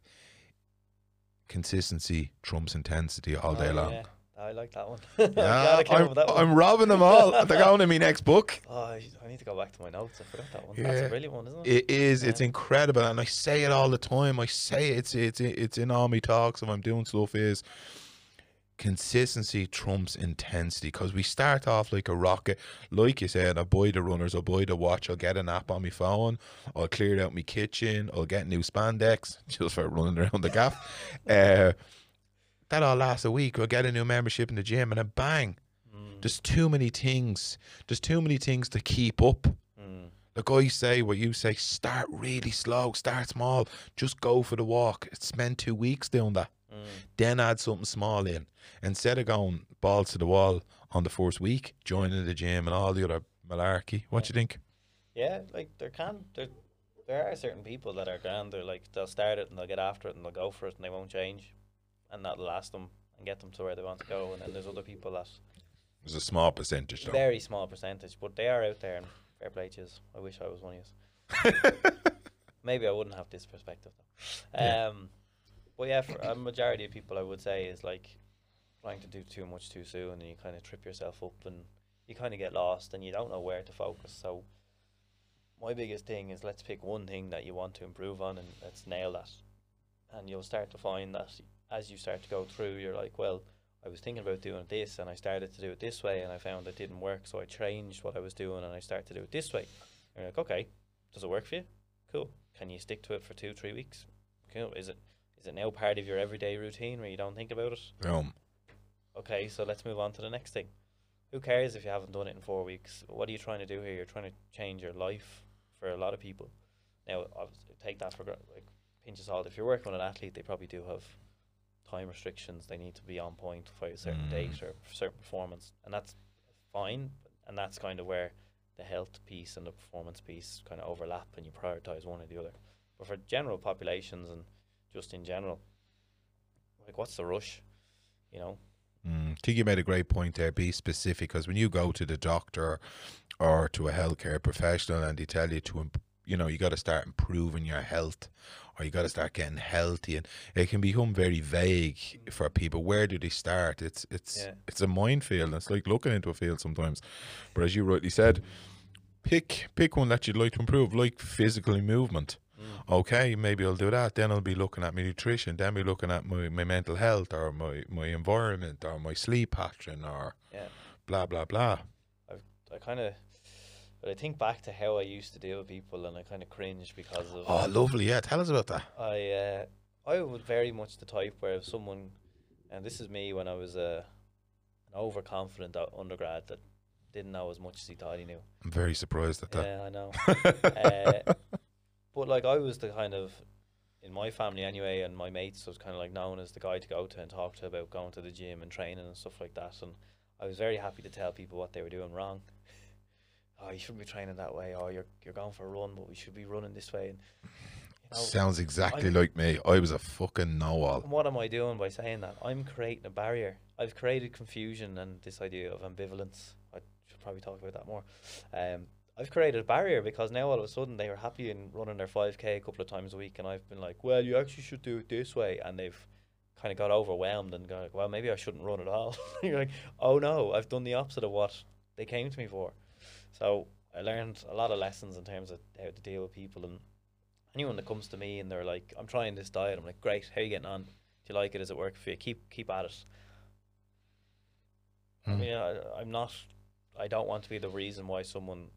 consistency trumps intensity all day Oh, long. Yeah, I like that one. Yeah, I I'm, with that one. I'm robbing them all. They're going in my next book. Oh, I I need to go back to my notes. I forgot that one. That's a brilliant one, isn't it? It is. It's incredible, and I say it all the time. I say it, it's it's it's in all my talks if I'm doing stuff. Is consistency trumps intensity because we start off like a rocket. Like you said, I buy the runners, I'll buy the watch, I'll get an app on my phone, I'll clear out my kitchen, I'll get new spandex just for running around the gaff. uh, that all lasts a week. I'll get a new membership in the gym, and then bang. Mm, There's too many things. There's too many things to keep up. mm, Like I say, what you say, start really slow, start small, just go for the walk. Spend two weeks doing that. mm. Then add something small in. Instead of going balls to the wall on the first week, joining the gym and all the other malarkey. What do you think? Yeah, like there can there there are certain people that are grand. They're like they'll start it and they'll get after it and they'll go for it and they won't change, and that'll last them and get them to where they want to go. And then there's other people that There's a small percentage though. very small percentage, but they are out there and fair play to yous. I wish I was one of yous. Maybe I wouldn't have this perspective though. Yeah. Um, but yeah, for a majority of people, I would say is like trying to do too much too soon, and you kind of trip yourself up, and you kind of get lost, and you don't know where to focus. So my biggest thing is let's pick one thing that you want to improve on, and let's nail that. And you'll start to find that as you start to go through, you're like, well, I was thinking about doing this, and I started to do it this way, and I found it didn't work, so I changed what I was doing, and I started to do it this way. And you're like, okay, does it work for you? Cool. Can you stick to it for two, three weeks? Cool. Is it is it now part of your everyday routine where you don't think about it? Boom. Okay, so let's move on to the next thing. Who cares if you haven't done it in four weeks? What are you trying to do here? You're trying to change your life for a lot of people. Now, obviously, take that for like pinch of salt. If you're working with an athlete, they probably do have time restrictions. They need to be on point for a certain Mm. date or certain performance, and that's fine. And that's kind of where the health piece and the performance piece kind of overlap, and you prioritize one or the other. But for general populations and just in general, like what's the rush? You know, Mm, I think you made a great point there. Be specific because when you go to the doctor or to a healthcare professional and they tell you to, imp- you know, you got to start improving your health or you got to start getting healthy, and it can become very vague for people. Where do they start? It's it's Yeah. it's a minefield. It's like looking into a field sometimes. But as you rightly said, pick pick one that you'd like to improve, like physical movement Mm. okay, maybe I'll do that. Then I'll be looking at my nutrition. Then be looking at my, my mental health or my, my environment or my sleep pattern or yeah. blah, blah, blah. I've, I kind of, but I think back to how I used to deal with people, and I kind of cringe because of. Oh, lovely. Yeah, tell us about that. I uh, I was very much the type where if someone, and this is me when I was a, an overconfident undergrad that didn't know as much as he thought he knew. I'm very surprised at that. Yeah, I know. uh, but like I was the kind of, in my family anyway, and my mates was kind of like known as the guy to go to and talk to about going to the gym and training and stuff like that. And I was very happy to tell people what they were doing wrong. Oh, you shouldn't be training that way. Oh, you're you're going for a run, but we should be running this way. And you know, Sounds exactly I'm- like me. I was a fucking know-all. what am I doing by saying that? I'm creating a barrier. I've created confusion and this idea of ambivalence. I should probably talk about that more. Um, I've created a barrier because now all of a sudden they were happy in running their 5k a couple of times a week, and I've been like, well, you actually should do it this way, and they've kind of got overwhelmed and go like, well, maybe I shouldn't run at all. You're like, oh no, I've done the opposite of what they came to me for. So I learned a lot of lessons in terms of how to deal with people and anyone that comes to me and they're like, I'm trying this diet. I'm like, great. How are you getting on? Do you like it? Is it working for you? Keep keep at it. I Mm. mean, I, I'm not. I don't want to be the reason why someone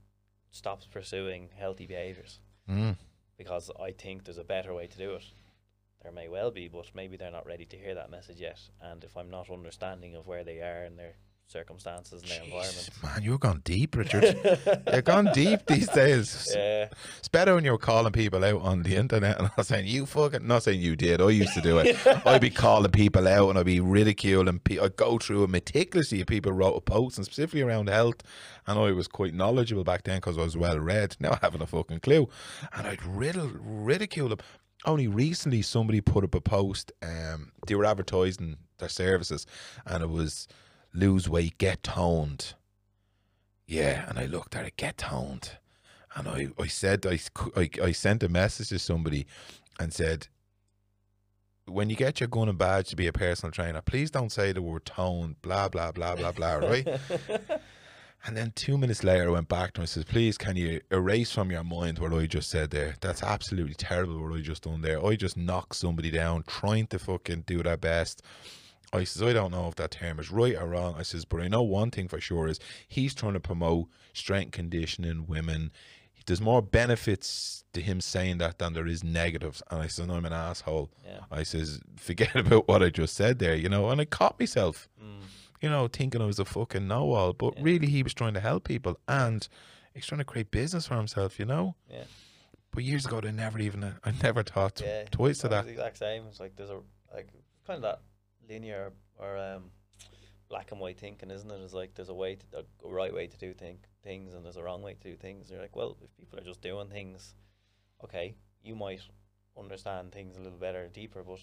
stops pursuing healthy behaviors Mm. because I think there's a better way to do it. There may well be, but maybe they're not ready to hear that message yet. And if I'm not understanding of where they are and their circumstances and their Jesus, environment, man, you're gone deep, Richard. you're gone deep these days. yeah, It's better when you're calling people out on the internet and not saying you fucking not saying you did. I used to do it. I'd be calling people out and I'd be ridiculing. Pe- I'd go through it meticulously. If people wrote a post and specifically around health, and I was quite knowledgeable back then because I was well read. Now I haven't a fucking clue, and I'd riddle ridicule them. Only recently, somebody put up a post. Um, they were advertising their services, and it was lose weight, get toned. Yeah, and I looked at it, get toned. And I, I said, I, I, I sent a message to somebody and said, when you get your gun and badge to be a personal trainer, please don't say the word toned, blah, blah, blah, blah, blah, right? And then two minutes later, I went back to him and says, please, can you erase from your mind what I just said there? That's absolutely terrible what I just done there. I just knocked somebody down trying to fucking do their best. I says, I don't know if that term is right or wrong. I says, but I know one thing for sure is he's trying to promote strength conditioning women. There's more benefits to him saying that than there is negatives. And I said, No, I'm an asshole. yeah. I says, forget about what I just said there, you know. And I caught myself, Mm. you know, thinking I was a fucking know all. But Yeah. really, he was trying to help people and he's trying to create business for himself, you know. Yeah. But years ago, I never even, I never thought yeah, twice I that. the exact same. It's like there's a like kind of that linear or um, black and white thinking, isn't it? It's like there's a way, to, a, right way to do think, things, and there's a wrong way to do things. And you're like, well, if people are just doing things, okay, you might understand things a little better, deeper. But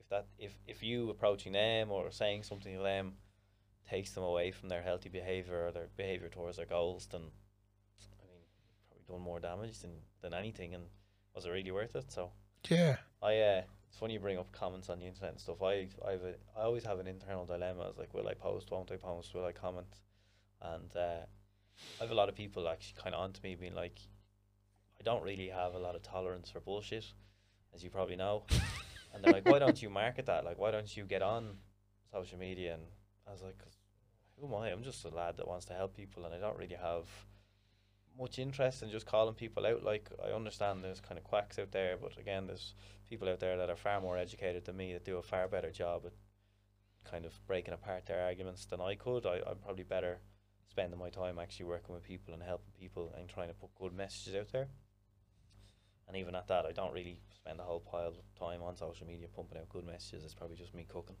if that, if if you approaching them or saying something to them takes them away from their healthy behavior or their behavior towards their goals, then I mean, probably done more damage than than anything. And was it really worth it? So. Yeah. I uh, it's funny you bring up comments on the internet and stuff. I I've a, I always have an internal dilemma. It's like, will I post? Won't I post? Will I comment? And uh, I have a lot of people actually kind of onto me being like, I don't really have a lot of tolerance for bullshit, as you probably know. and they're like, why don't you market that? Like, why don't you get on social media? And I was like, 'Cause who am I? I'm just a lad that wants to help people, and I don't really have much interest in just calling people out. Like, I understand there's kind of quacks out there, but again, there's people out there that are far more educated than me that do a far better job at kind of breaking apart their arguments than I could. I, I'm probably better spending my time actually working with people and helping people and trying to put good messages out there. And even at that, I don't really spend a whole pile of time on social media pumping out good messages. It's probably just me cooking.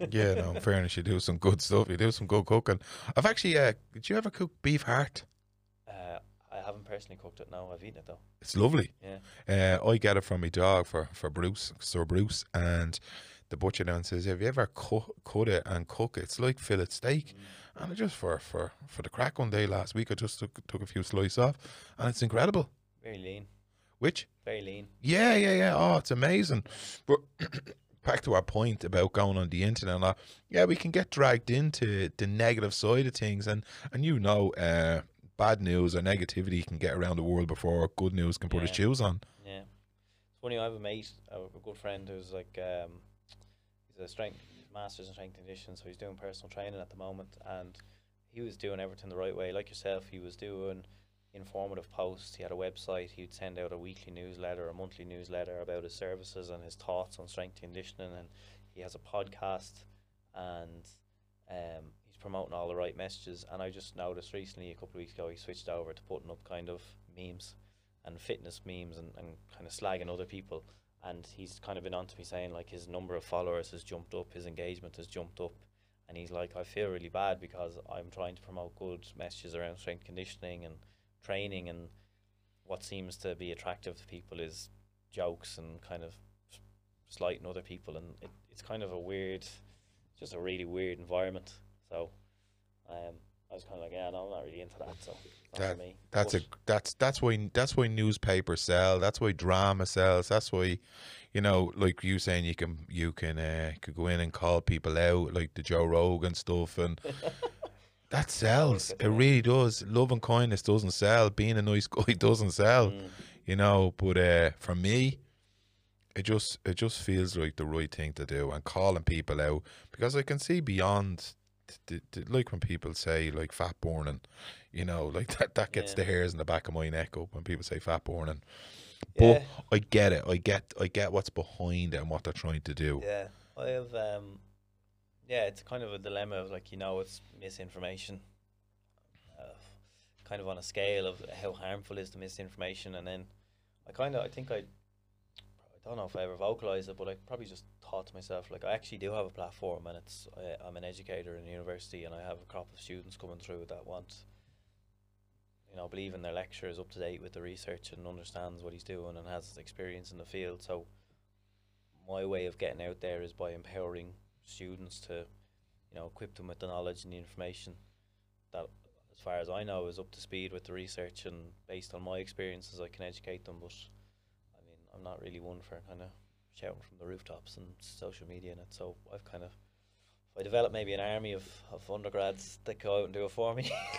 yeah, no, in fairness, you do some good stuff. You do some good cooking. I've actually, uh, did you ever cook beef heart? I haven't personally cooked it. No, I've eaten it though. It's lovely. Yeah. Uh, I get it from my dog for, for Bruce, Sir Bruce, and the butcher down says, "Have you ever cut, cut it and cook it? It's like fillet steak." And I just for for for the crack one day last week, I just took took a few slices off, and it's incredible. Very lean. Which, Very lean. yeah, yeah, yeah. Oh, it's amazing. But back to our point about going on the internet, and all, yeah, we can get dragged into the negative side of things, and and you know, uh, bad news or negativity can get around the world before good news can put its Yeah. shoes on. Yeah. It's funny, I have a mate, a, good friend who's like, um, he's a strength, master's in strength conditioning, so he's doing personal training at the moment, and he was doing everything the right way. Like yourself, he was doing informative posts. He had a website. He'd send out a weekly newsletter, a monthly newsletter about his services and his thoughts on strength conditioning, and he has a podcast, and um, promoting all the right messages. And I just noticed recently, a couple of weeks ago, he switched over to putting up kind of memes and fitness memes and, and kind of slagging other people. And he's kind of been on to me saying like his number of followers has jumped up, his engagement has jumped up. And he's like, I feel really bad because I'm trying to promote good messages around strength conditioning and training. And what seems to be attractive to people is jokes and kind of slighting other people. And it, it's kind of a weird, just a really weird environment. So um, I was kind of like, yeah, no, I'm not really into that. So for me. That's a that's that's why that's why newspapers sell. That's why drama sells. That's why, you know, like you saying, you can you can uh, could go in and call people out like the Joe Rogan stuff, and that sells. It really does. Love and kindness doesn't sell. Being a nice guy doesn't sell. Mm. You know, but uh, for me, it just it just feels like the right thing to do and calling people out because I can see beyond. The, the, like when people say like fat burning, you know, like that that gets Yeah. the hairs in the back of my neck up when people say fat burning. But Yeah. I get it. I get I get what's behind it and what they're trying to do. Yeah, I have. Um, yeah, it's kind of a dilemma of like you know it's misinformation, uh, kind of on a scale of how harmful is the misinformation, and then I kind of I think I. I don't know if I ever vocalized it, but I probably just thought to myself, like, I actually do have a platform, and it's I, I'm an educator in a university, and I have a crop of students coming through that want, you know, believe in their lecturer is up to date with the research and understands what he's doing and has experience in the field. So, my way of getting out there is by empowering students to, you know, equip them with the knowledge and the information that, as far as I know, is up to speed with the research and based on my experiences, I can educate them. But I'm not really one for kind of shouting from the rooftops and social media and it. So I've kind of, if I develop maybe an army of, of undergrads that go out and do it for me.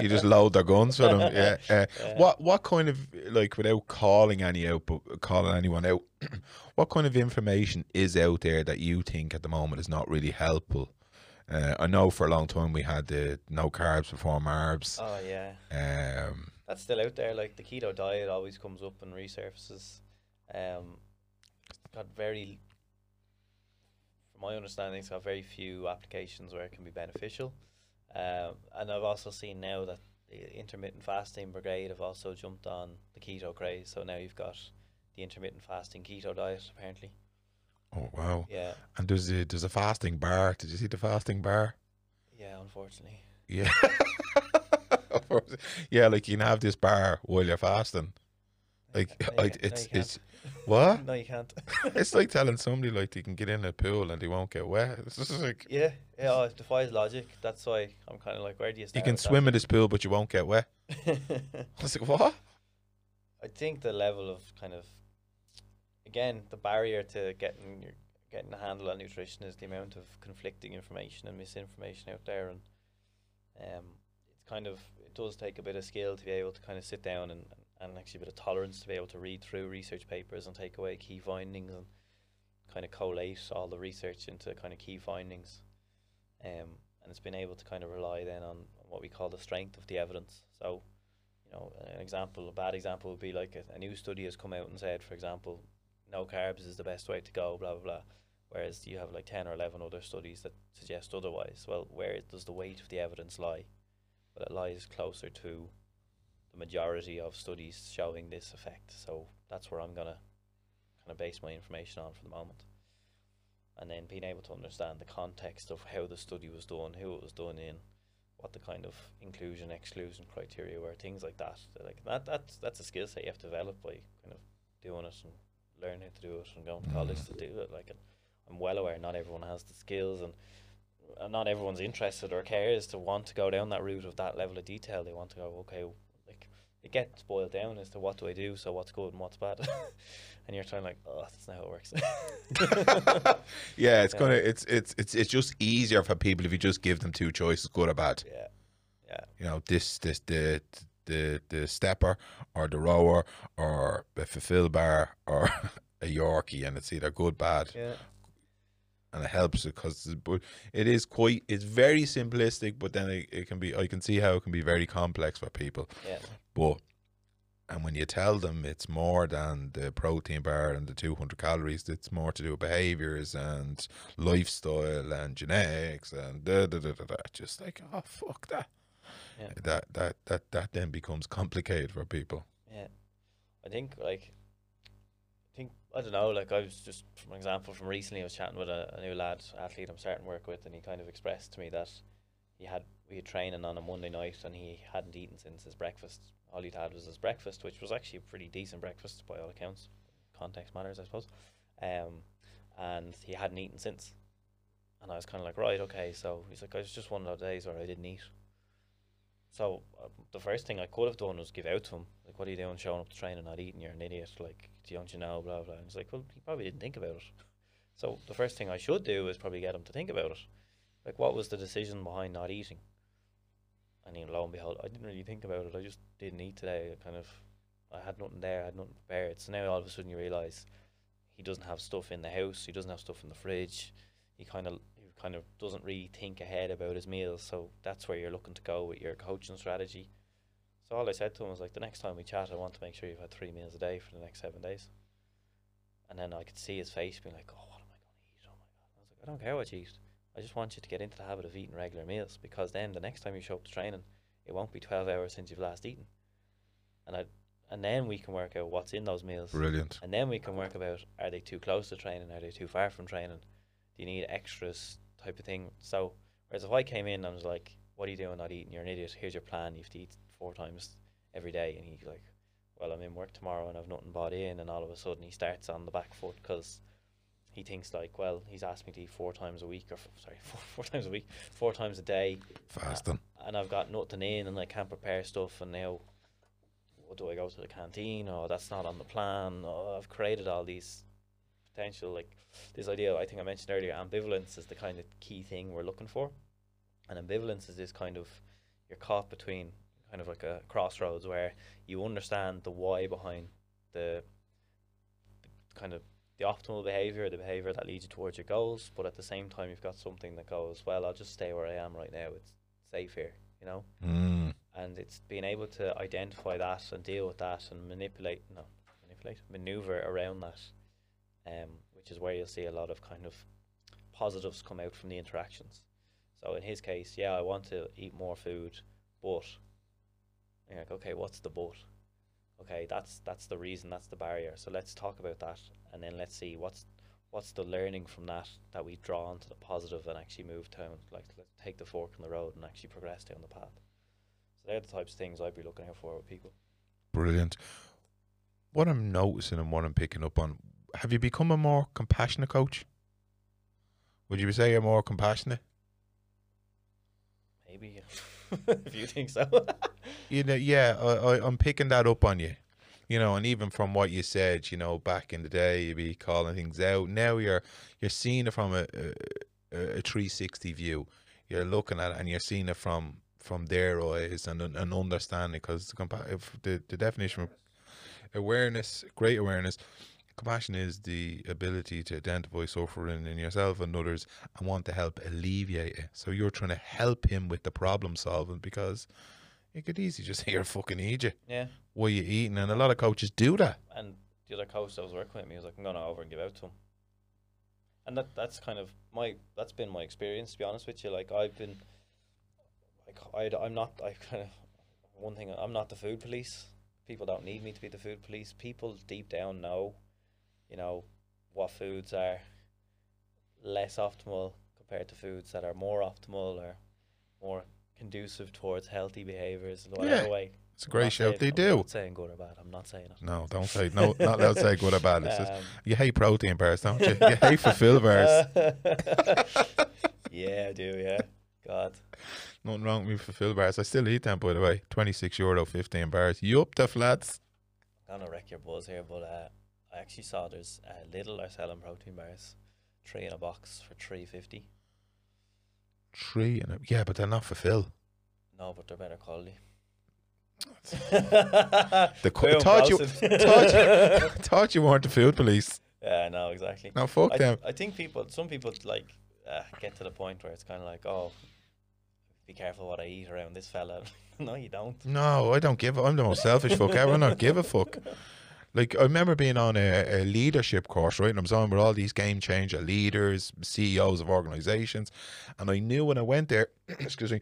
You just load their guns for them. Yeah. Uh, Yeah. What what kind of like without calling any out, but calling anyone out, what kind of information is out there that you think at the moment is not really helpful? Uh, I know for a long time we had the no carbs before Marbs. Oh yeah. Um, that's still out there. Like the keto diet always comes up and resurfaces. Um, it's got very, from my understanding, it's got very few applications where it can be beneficial. Um, and I've also seen now that the intermittent fasting brigade have also jumped on the keto craze. So now you've got the intermittent fasting keto diet. Apparently, oh wow! yeah, And there's a there's a fasting bar. Did you see the fasting bar? yeah. Unfortunately, Yeah. yeah, like you can have this bar while you're fasting. Like No, no, it's it's what? no, you can't. It's like telling somebody like they can get in a pool and they won't get wet. It's just like yeah, yeah. oh, It defies logic. That's why I'm kind of like, where do you start? you can with that? swim in this pool but you won't get wet. I was like, what? I think the level of kind of again, the barrier to getting your getting a handle on nutrition is the amount of conflicting information and misinformation out there, and um, it's kind of does take a bit of skill to be able to kind of sit down and and actually a bit of tolerance to be able to read through research papers and take away key findings and kind of collate all the research into kind of key findings. Um, and it's been able to kind of rely then on what we call the strength of the evidence. So, you know, an example, a bad example would be like a, a new study has come out and said, for example, no carbs is the best way to go, blah, blah, blah. Whereas you have like 10 or 11 other studies that suggest otherwise. Well, where does the weight of the evidence lie? Well, it lies closer to the majority of studies showing this effect. So that's where I'm going to kind of base my information on for the moment. And then being able to understand the context of how the study was done, who it was done in, what the kind of inclusion exclusion criteria were, things like that. Like that, that's that's a skill set you have to develop by kind of doing it and learning how to do it and going to college to mm. do it. Like, I'm well aware not everyone has the skills and not everyone's interested or cares to want to go down that route of that level of detail. They want to go, okay, like it gets boiled down as to what do I do, so what's good and what's bad, and you're trying like, oh, that's not how it works. yeah, it's Yeah. gonna it's it's it's it's just easier for people if you just give them two choices, good or bad. yeah, yeah, You know, this this the the the stepper or the rower or a Fulfil bar or a Yorkie, and it's either good, bad, yeah, and it helps because but it is quite it's very simplistic, but then it, it can be I can see how it can be very complex for people. yeah, But and when you tell them it's more than the protein bar and the 200 calories, it's more to do with behaviors and lifestyle and genetics and da da da da da. Just like oh fuck that. Yeah. That that that that then becomes complicated for people. yeah. I think like, I don't know. Like I was just, for example, from recently, I was chatting with a, a new lad athlete I'm starting work with, and he kind of expressed to me that he had we had training on a Monday night, and he hadn't eaten since his breakfast. All he'd had was his breakfast, which was actually a pretty decent breakfast by all accounts. Context matters, I suppose. Um, and he hadn't eaten since. And I was kind of like, right, okay. So he's like, I was just one of those days where I didn't eat. So uh, the first thing I could have done was give out to him, like, "What are you doing, showing up to training, not eating? You're an idiot. Like, don't you know?" Blah blah. And he's like, "Well, he probably didn't think about it." So the first thing I should do is probably get him to think about it. Like, what was the decision behind not eating? And then lo and behold, I didn't really think about it. I just didn't eat today. I kind of, I had nothing there. I had nothing prepared. So now all of a sudden you realize he doesn't have stuff in the house. He doesn't have stuff in the fridge. He kind of kind of doesn't really think ahead about his meals. So that's where you're looking to go with your coaching strategy. So all I said to him was like, the next time we chat, I want to make sure you've had three meals a day for the next seven days. And then I could see his face being like, oh, what am I going to eat? Oh my god! I was like, I don't care what you eat. I just want you to get into the habit of eating regular meals because then the next time you show up to training, it won't be twelve hours since you've last eaten. And I, and then we can work out what's in those meals. Brilliant. And then we can work about are they too close to training? Are they too far from training? Do you need extras type of thing? So, whereas if I came in and I was like, What are you doing not eating? You're an idiot. Here's your plan. You have to eat four times every day. And he's like, Well, I'm in work tomorrow and I've nothing bought in. And all of a sudden he starts on the back foot because he thinks, like, Well, he's asked me to eat four times a week, or f- sorry, four, four times a week, four times a day. Fasting. And I've got nothing in and I can't prepare stuff. And now, what do I go to the canteen? Oh, that's not on the plan. Oh, I've created all these potential, like this idea I think I mentioned earlier. Ambivalence is the kind of key thing we're looking for, and ambivalence is this kind of you're caught between kind of like a crossroads where you understand the why behind the, the kind of the optimal behavior, the behavior that leads you towards your goals, but at the same time you've got something that goes, well, I'll just stay where I am right now. It's safe here, you know Mm. and it's being able to identify that and deal with that and manipulate no manipulate maneuver around that um which is where you'll see a lot of kind of positives come out from the interactions so in his case yeah i want to eat more food but you're like okay what's the but okay that's that's the reason that's the barrier so let's talk about that and then let's see what's what's the learning from that that we draw onto the positive and actually move down like let's take the fork in the road and actually progress down the path so they're the types of things I'd be looking out for with people. Brilliant. What I'm noticing and what I'm picking up on, have you become a more compassionate coach? Would you say you're more compassionate? Maybe if you think so. You know, yeah, I, I, I'm picking that up on you. you know, and even from what you said, you know, back in the day, you'd be calling things out. Now you're you're seeing it from a a, a 360 view. You're looking at it and you're seeing it from from their eyes and an understanding because the, the the definition of awareness, great awareness. Compassion is the ability to identify suffering in yourself and others and want to help alleviate it. So you're trying to help him with the problem solving because you could easily just say you're fucking eat you. Yeah. What are you eating? And a lot of coaches do that. And the other coach that was working with me was like, I'm gonna over and give out to him. And that that's kind of my that's been my experience to be honest with you. Like I've been like I I'm not I kind of one thing I'm not the food police. People don't need me to be the food police. People deep down know, you know, what foods are less optimal compared to foods that are more optimal or more conducive towards healthy behaviors whatever Yeah. way. It's a great show. saying- They I'm do. not saying good or bad. I'm not saying it. No, don't say no. Not to say good or bad. It's just, Um, you hate protein bars, don't you? You hate Fulfil bars. yeah, I do. Yeah, God. Nothing wrong with me Fulfil bars. I still eat them, by the way. Twenty six euro, fifteen bars. You up the flats? I'm gonna wreck your buzz here, but uh, I actually saw there's uh, Lidl are selling protein bars, three in a box for three fifty. Three and a, yeah, but they're not Fulfil. No, but they're better quality. The co- thought you thought you thought you weren't the food police. yeah, no, exactly. No, fuck I, them. I think people, some people like uh, get to the point where it's kind of like, oh, be careful what I eat around this fella. no, you don't. No, I don't give. a- I'm the most selfish fuck ever. I don't give a fuck. Like I remember being on a, a leadership course, right? And I was on with all these game changer leaders, CEOs of organizations, and I knew when I went there, excuse me,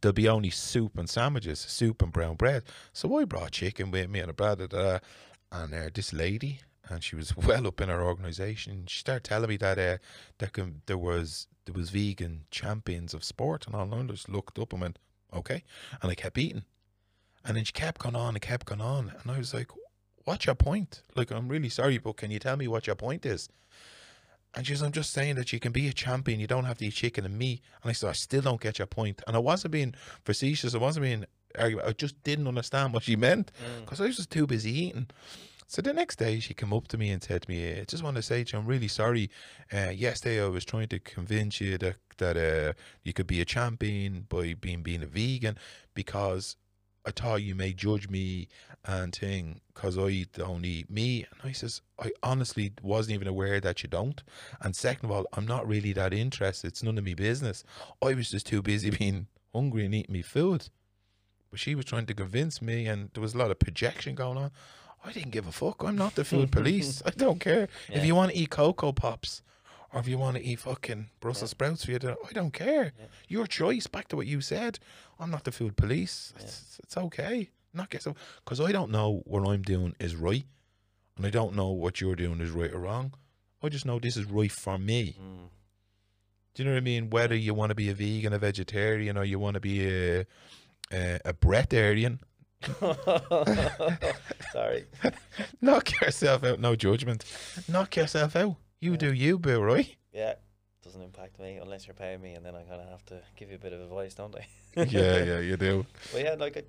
there'll be only soup and sandwiches, soup and brown bread. So I brought chicken with me and I brought and uh, this lady, and she was well up in her organization. She started telling me that uh, there can, there was there was vegan champions of sport, and all. I just looked up and went, okay, and I kept eating. And then she kept going on and kept going on. And I was like, what's your point? Like, I'm really sorry, but can you tell me what your point is? And she says, I'm just saying that you can be a champion. You don't have to eat chicken and meat. And I said, I still don't get your point. And I wasn't being facetious. I wasn't being argument. I just didn't understand what she meant Mm. because I was just too busy eating. So the next day, she came up to me and said to me, "I just want to say to you, I'm really sorry. Uh, yesterday, I was trying to convince you that that uh, you could be a champion by being being a vegan because I thought you may judge me and thing because I don't eat meat." And I says, "I honestly wasn't even aware that you don't. And second of all, I'm not really that interested. It's none of me business. I was just too busy being hungry and eating me food." But she was trying to convince me, and there was a lot of projection going on. I didn't give a fuck. I'm not the food police. I don't care. Yeah. If you want to eat Cocoa Pops or if you want to eat fucking Brussels sprouts for you, to- I don't care. Yeah. Your choice, back to what you said. I'm not the food police. Yeah. It's, it's okay. Not get so because I don't know what I'm doing is right, and I don't know what you're doing is right or wrong. I just know this is right for me. Mm. Do you know what I mean? Whether you want to be a vegan, a vegetarian, or you want to be a a, a breatharian, Sorry. knock yourself out. No judgment. Knock yourself out. You Yeah. do you, boo, right? Yeah, doesn't impact me unless you're paying me, and then I kind of have to give you a bit of advice, don't I? yeah, yeah, you do. But yeah, like I,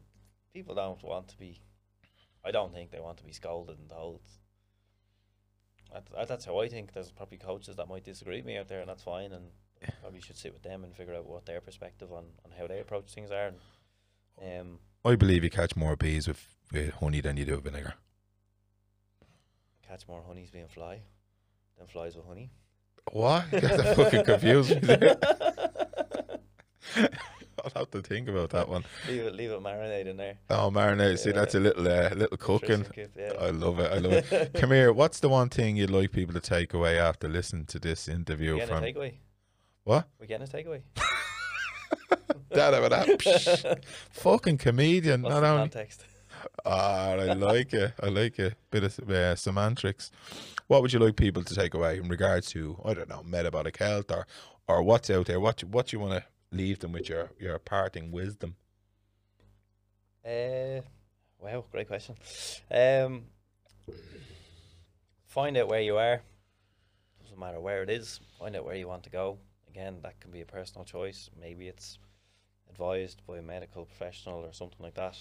people don't want to be. I don't think they want to be scolded and told. That, that- that's how I think. There's probably coaches that might disagree with me out there, and that's fine. And probably should sit with them and figure out what their perspective on, on how they approach things are. And, um, I believe you catch more bees with, with honey than you do with vinegar. catch more honeys being fly than flies with honey. What? You got that fucking confused I'll have to think about that one. leave it, leave it marinating there. Oh, marinade. See, Yeah. that's a little uh, little cooking. Yeah. I love it. I love it. Come here. What's the one thing you'd like people to take away after listening to this interview we getting from a takeaway? what? We're getting a takeaway? That about that. Psh, fucking comedian. What's Not only. context? Ah, I like it. I like it. Bit of uh, semantics. What would you like people to take away in regards to I don't know metabolic health or or what's out there? What you- what you want to leave them with your your parting wisdom? Uh, wow, great question. Um, find out where you are. Doesn't matter where it is. Find out where you want to go. Again, that can be a personal choice. Maybe it's advised by a medical professional or something like that.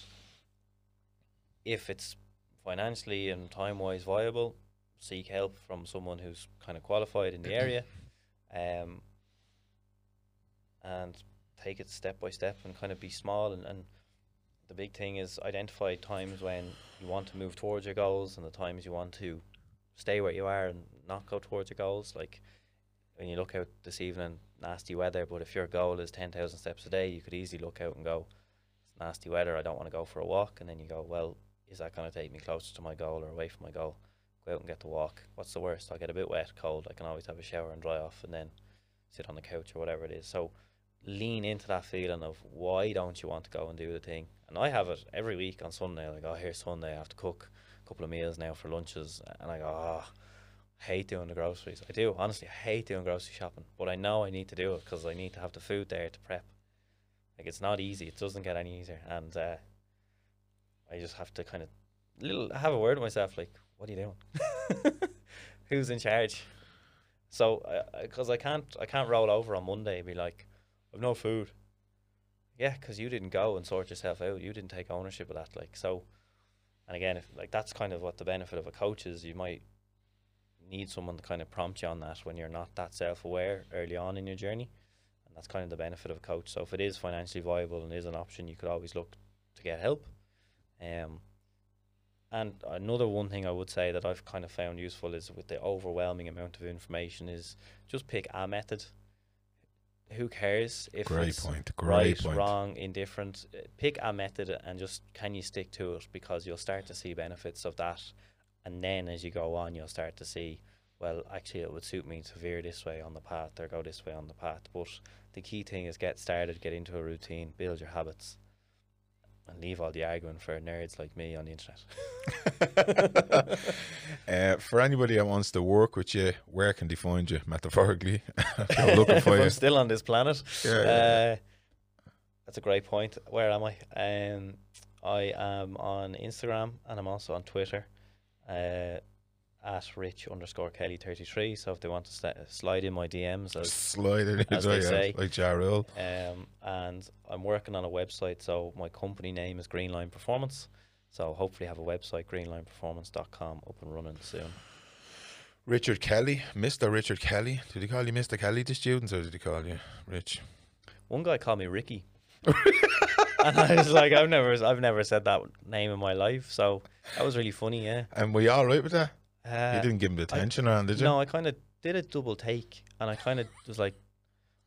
If it's financially and time wise viable, seek help from someone who's kind of qualified in the area, um, and take it step by step and kind of be small and, and the big thing is identify times when you want to move towards your goals and the times you want to stay where you are and not go towards your goals. Like when you look out this evening, nasty weather, but if your goal is 10,000 steps a day, you could easily look out and go, it's nasty weather, I don't want to go for a walk. And then you go, well, is that going to take me closer to my goal or away from my goal? Go out and get the walk. What's the worst? I'll get a bit wet, cold. I can always have a shower and dry off and then sit on the couch or whatever it is. So lean into that feeling of why don't you want to go and do the thing? And I have it every week on Sunday. Like, oh, here's Sunday. I have to cook a couple of meals now for lunches. And I go, oh, I hate doing the groceries. I do. Honestly, I hate doing grocery shopping. But I know I need to do it because I need to have the food there to prep. Like, it's not easy. It doesn't get any easier. And uh, I just have to kind of little have a word with myself like, what are you doing? Who's in charge? So, uh, uh, because I, I, I can't, I can't roll over on Monday and be like, I've no food. Yeah, because you didn't go and sort yourself out. You didn't take ownership of that. Like so, and again, if like that's kind of what the benefit of a coach is. You might need someone to kind of prompt you on that when you're not that self-aware early on in your journey, and that's kind of the benefit of a coach. So if it is financially viable and is an option, you could always look to get help. Um, and another one thing I would say that I've kind of found useful is with the overwhelming amount of information is just pick a method who cares if great it's point, great right, point. wrong, indifferent? Pick a method and just can you stick to it because you'll start to see benefits of that, and then as you go on, you'll start to see, well, actually, it would suit me to veer this way on the path or go this way on the path. But the key thing is get started, get into a routine, build your habits, and leave all the arguing for nerds like me on the internet. uh, for anybody that wants to work with you, where can they find you metaphorically? I'm looking for you. I'm still on this planet. Yeah, uh, yeah. That's a great point. Where am I? Um, I am on Instagram and I'm also on Twitter. Uh, at rich underscore kelly 33 so if they want to slide in my dms as, Slide it as in, they say. like Jarrell. um, and i'm working on a website so my company name is greenline performance so hopefully have a website greenlineperformance.com up and running soon Richard Kelly, Mr. Richard Kelly. Did he call you Mr. Kelly to students or did he call you Rich? one guy called me ricky and i was like i've never i've never said that name in my life so that was really funny yeah And were you all right with that? Uh, you didn't give him the attention around, did you? No, I kind of did a double take, and I kind of was like,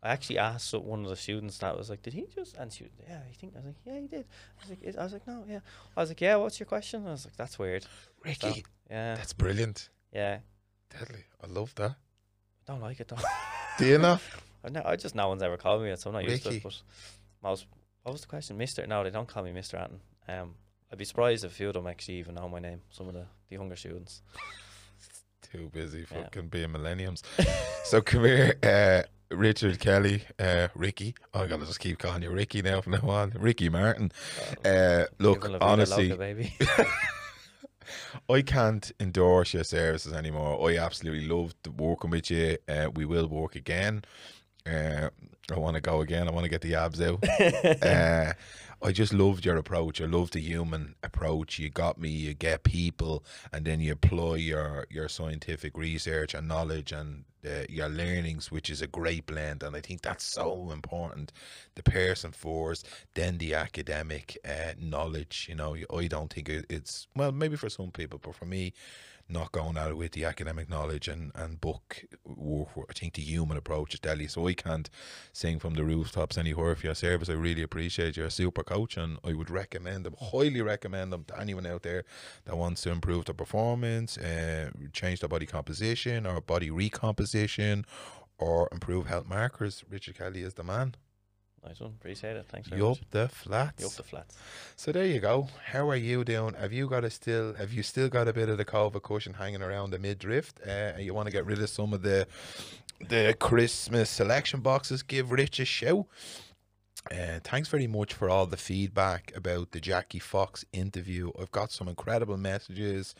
I actually asked one of the students that was like, "Did he just?" And she, was, yeah, I think I was like, "Yeah, he did." I was like, I was like, "No, yeah." I was like, "Yeah, what's your question?" I was like, "That's weird." Ricky, So, yeah, that's brilliant. yeah. Deadly. I love that. I don't like it though. Do you know? I, know, I just no one's ever called me it, so I'm not used to it. But most, what was the question, Mister? No, they don't call me Mister Anton. Um, I'd be surprised if a few of them actually even know my name. Some of the, the younger students. Too busy Yeah. fucking being millenniums. so come here, uh, Richard Kelly, uh, Ricky. Oh, I'm gonna just keep calling you Ricky now from now on. Ricky Martin. Uh, look, Viva la vida honestly. I can't endorse your services anymore. I absolutely loved working with you. Uh, we will work again. Uh, I want to go again. I want to get the abs out. uh, I just loved your approach. I loved the human approach. You got me. You get people, and then you apply your your scientific research and knowledge and uh, your learnings, which is a great blend. And I think that's so important. The person first, then the academic uh, knowledge. You know, I don't think it's well, maybe for some people, but for me, not going at it with the academic knowledge and, and book work. I think the human approach is deadly. So I can't sing from the rooftops anywhere for your service. I really appreciate you're a super coach and I would recommend them, highly recommend them to anyone out there that wants to improve their performance, uh, change their body composition or body recomposition or improve health markers. Richard Kelly is the man. Nice one. Appreciate it. Thanks very Yup much. the flats. You up the flats. So there you go. How are you doing? Have you got a still? Have you still got a bit of the COVID cushion hanging around the midriff? Uh, and you want to get rid of some of the the Christmas selection boxes? Give Rich a shout. Uh, thanks very much for all the feedback about the Jackie Fox interview. I've got some incredible messages.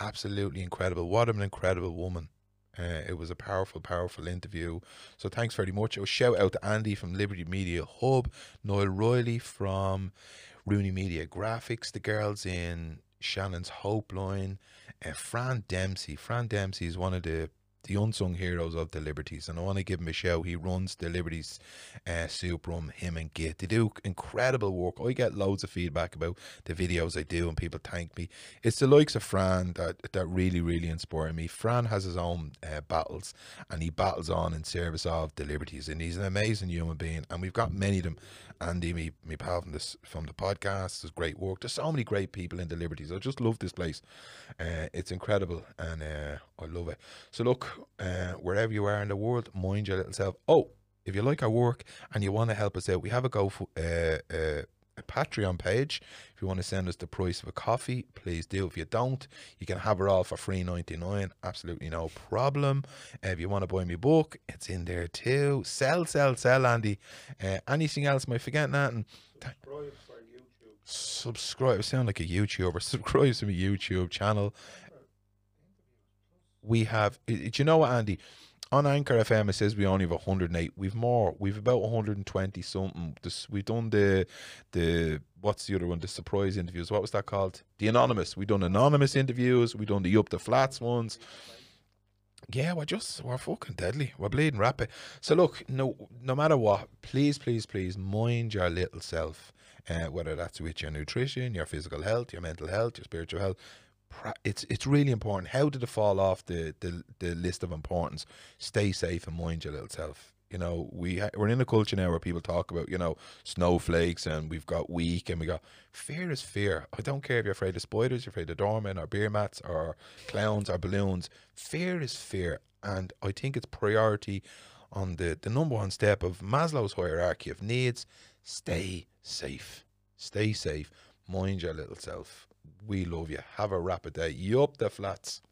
Absolutely incredible. What an incredible woman. Uh, it was a powerful, powerful interview. So thanks very much. A shout out to Andy from Liberty Media Hub, Noel Riley from Rooney Media Graphics, the girls in Shannon's Hope Line, uh, Fran Dempsey. Fran Dempsey is one of the the unsung heroes of the Liberties, and I want to give him a shout. He runs the Liberties uh, soup room, him and Git. They do incredible work. I get loads of feedback about the videos I do, and people thank me. It's the likes of Fran that that really, really inspire me. Fran has his own uh, battles, and he battles on in service of the Liberties, and he's an amazing human being. And we've got many of them. Andy, me, me pal from this from the podcast, does great work. There's so many great people in the Liberties. I just love this place. Uh, it's incredible, and uh, I love it. So look, uh, wherever you are in the world, mind your little self. Oh, if you like our work and you want to help us out, we have a go for uh, uh, a Patreon page. If you want to send us the price of a coffee, please do. If you don't, you can have it all for free ninety nine. Absolutely no problem. Uh, if you want to buy me a book, it's in there too. Sell, sell, sell, Andy. Uh, anything else? Am I forgetting that? And Subscribe for YouTube. subscribe. I sound like a YouTuber. Subscribe to my YouTube channel. We have. Do you know what, Andy? On Anchor FM, it says we only have 108. We've more. We've about 120 something. This, we've done the the what's the other one? The surprise interviews. What was that called? The anonymous. We've done anonymous interviews. We've done the up the flats ones. Yeah, we're just we're fucking deadly. We're bleeding rapid. So look, no no matter what, please, please, please mind your little self. Uh, whether that's with your nutrition, your physical health, your mental health, your spiritual health. It's it's really important. How did it fall off the, the, the list of importance? Stay safe and mind your little self. You know, we we're in a culture now where people talk about you know snowflakes and we've got weak and we got fear is fear. I don't care if you're afraid of spiders, you're afraid of doormen or beer mats or clowns or balloons. Fear is fear, and I think it's priority on the the number one step of Maslow's hierarchy of needs. Stay safe. Stay safe. Mind your little self. We love you. Have a rapid day. Yup, the flats.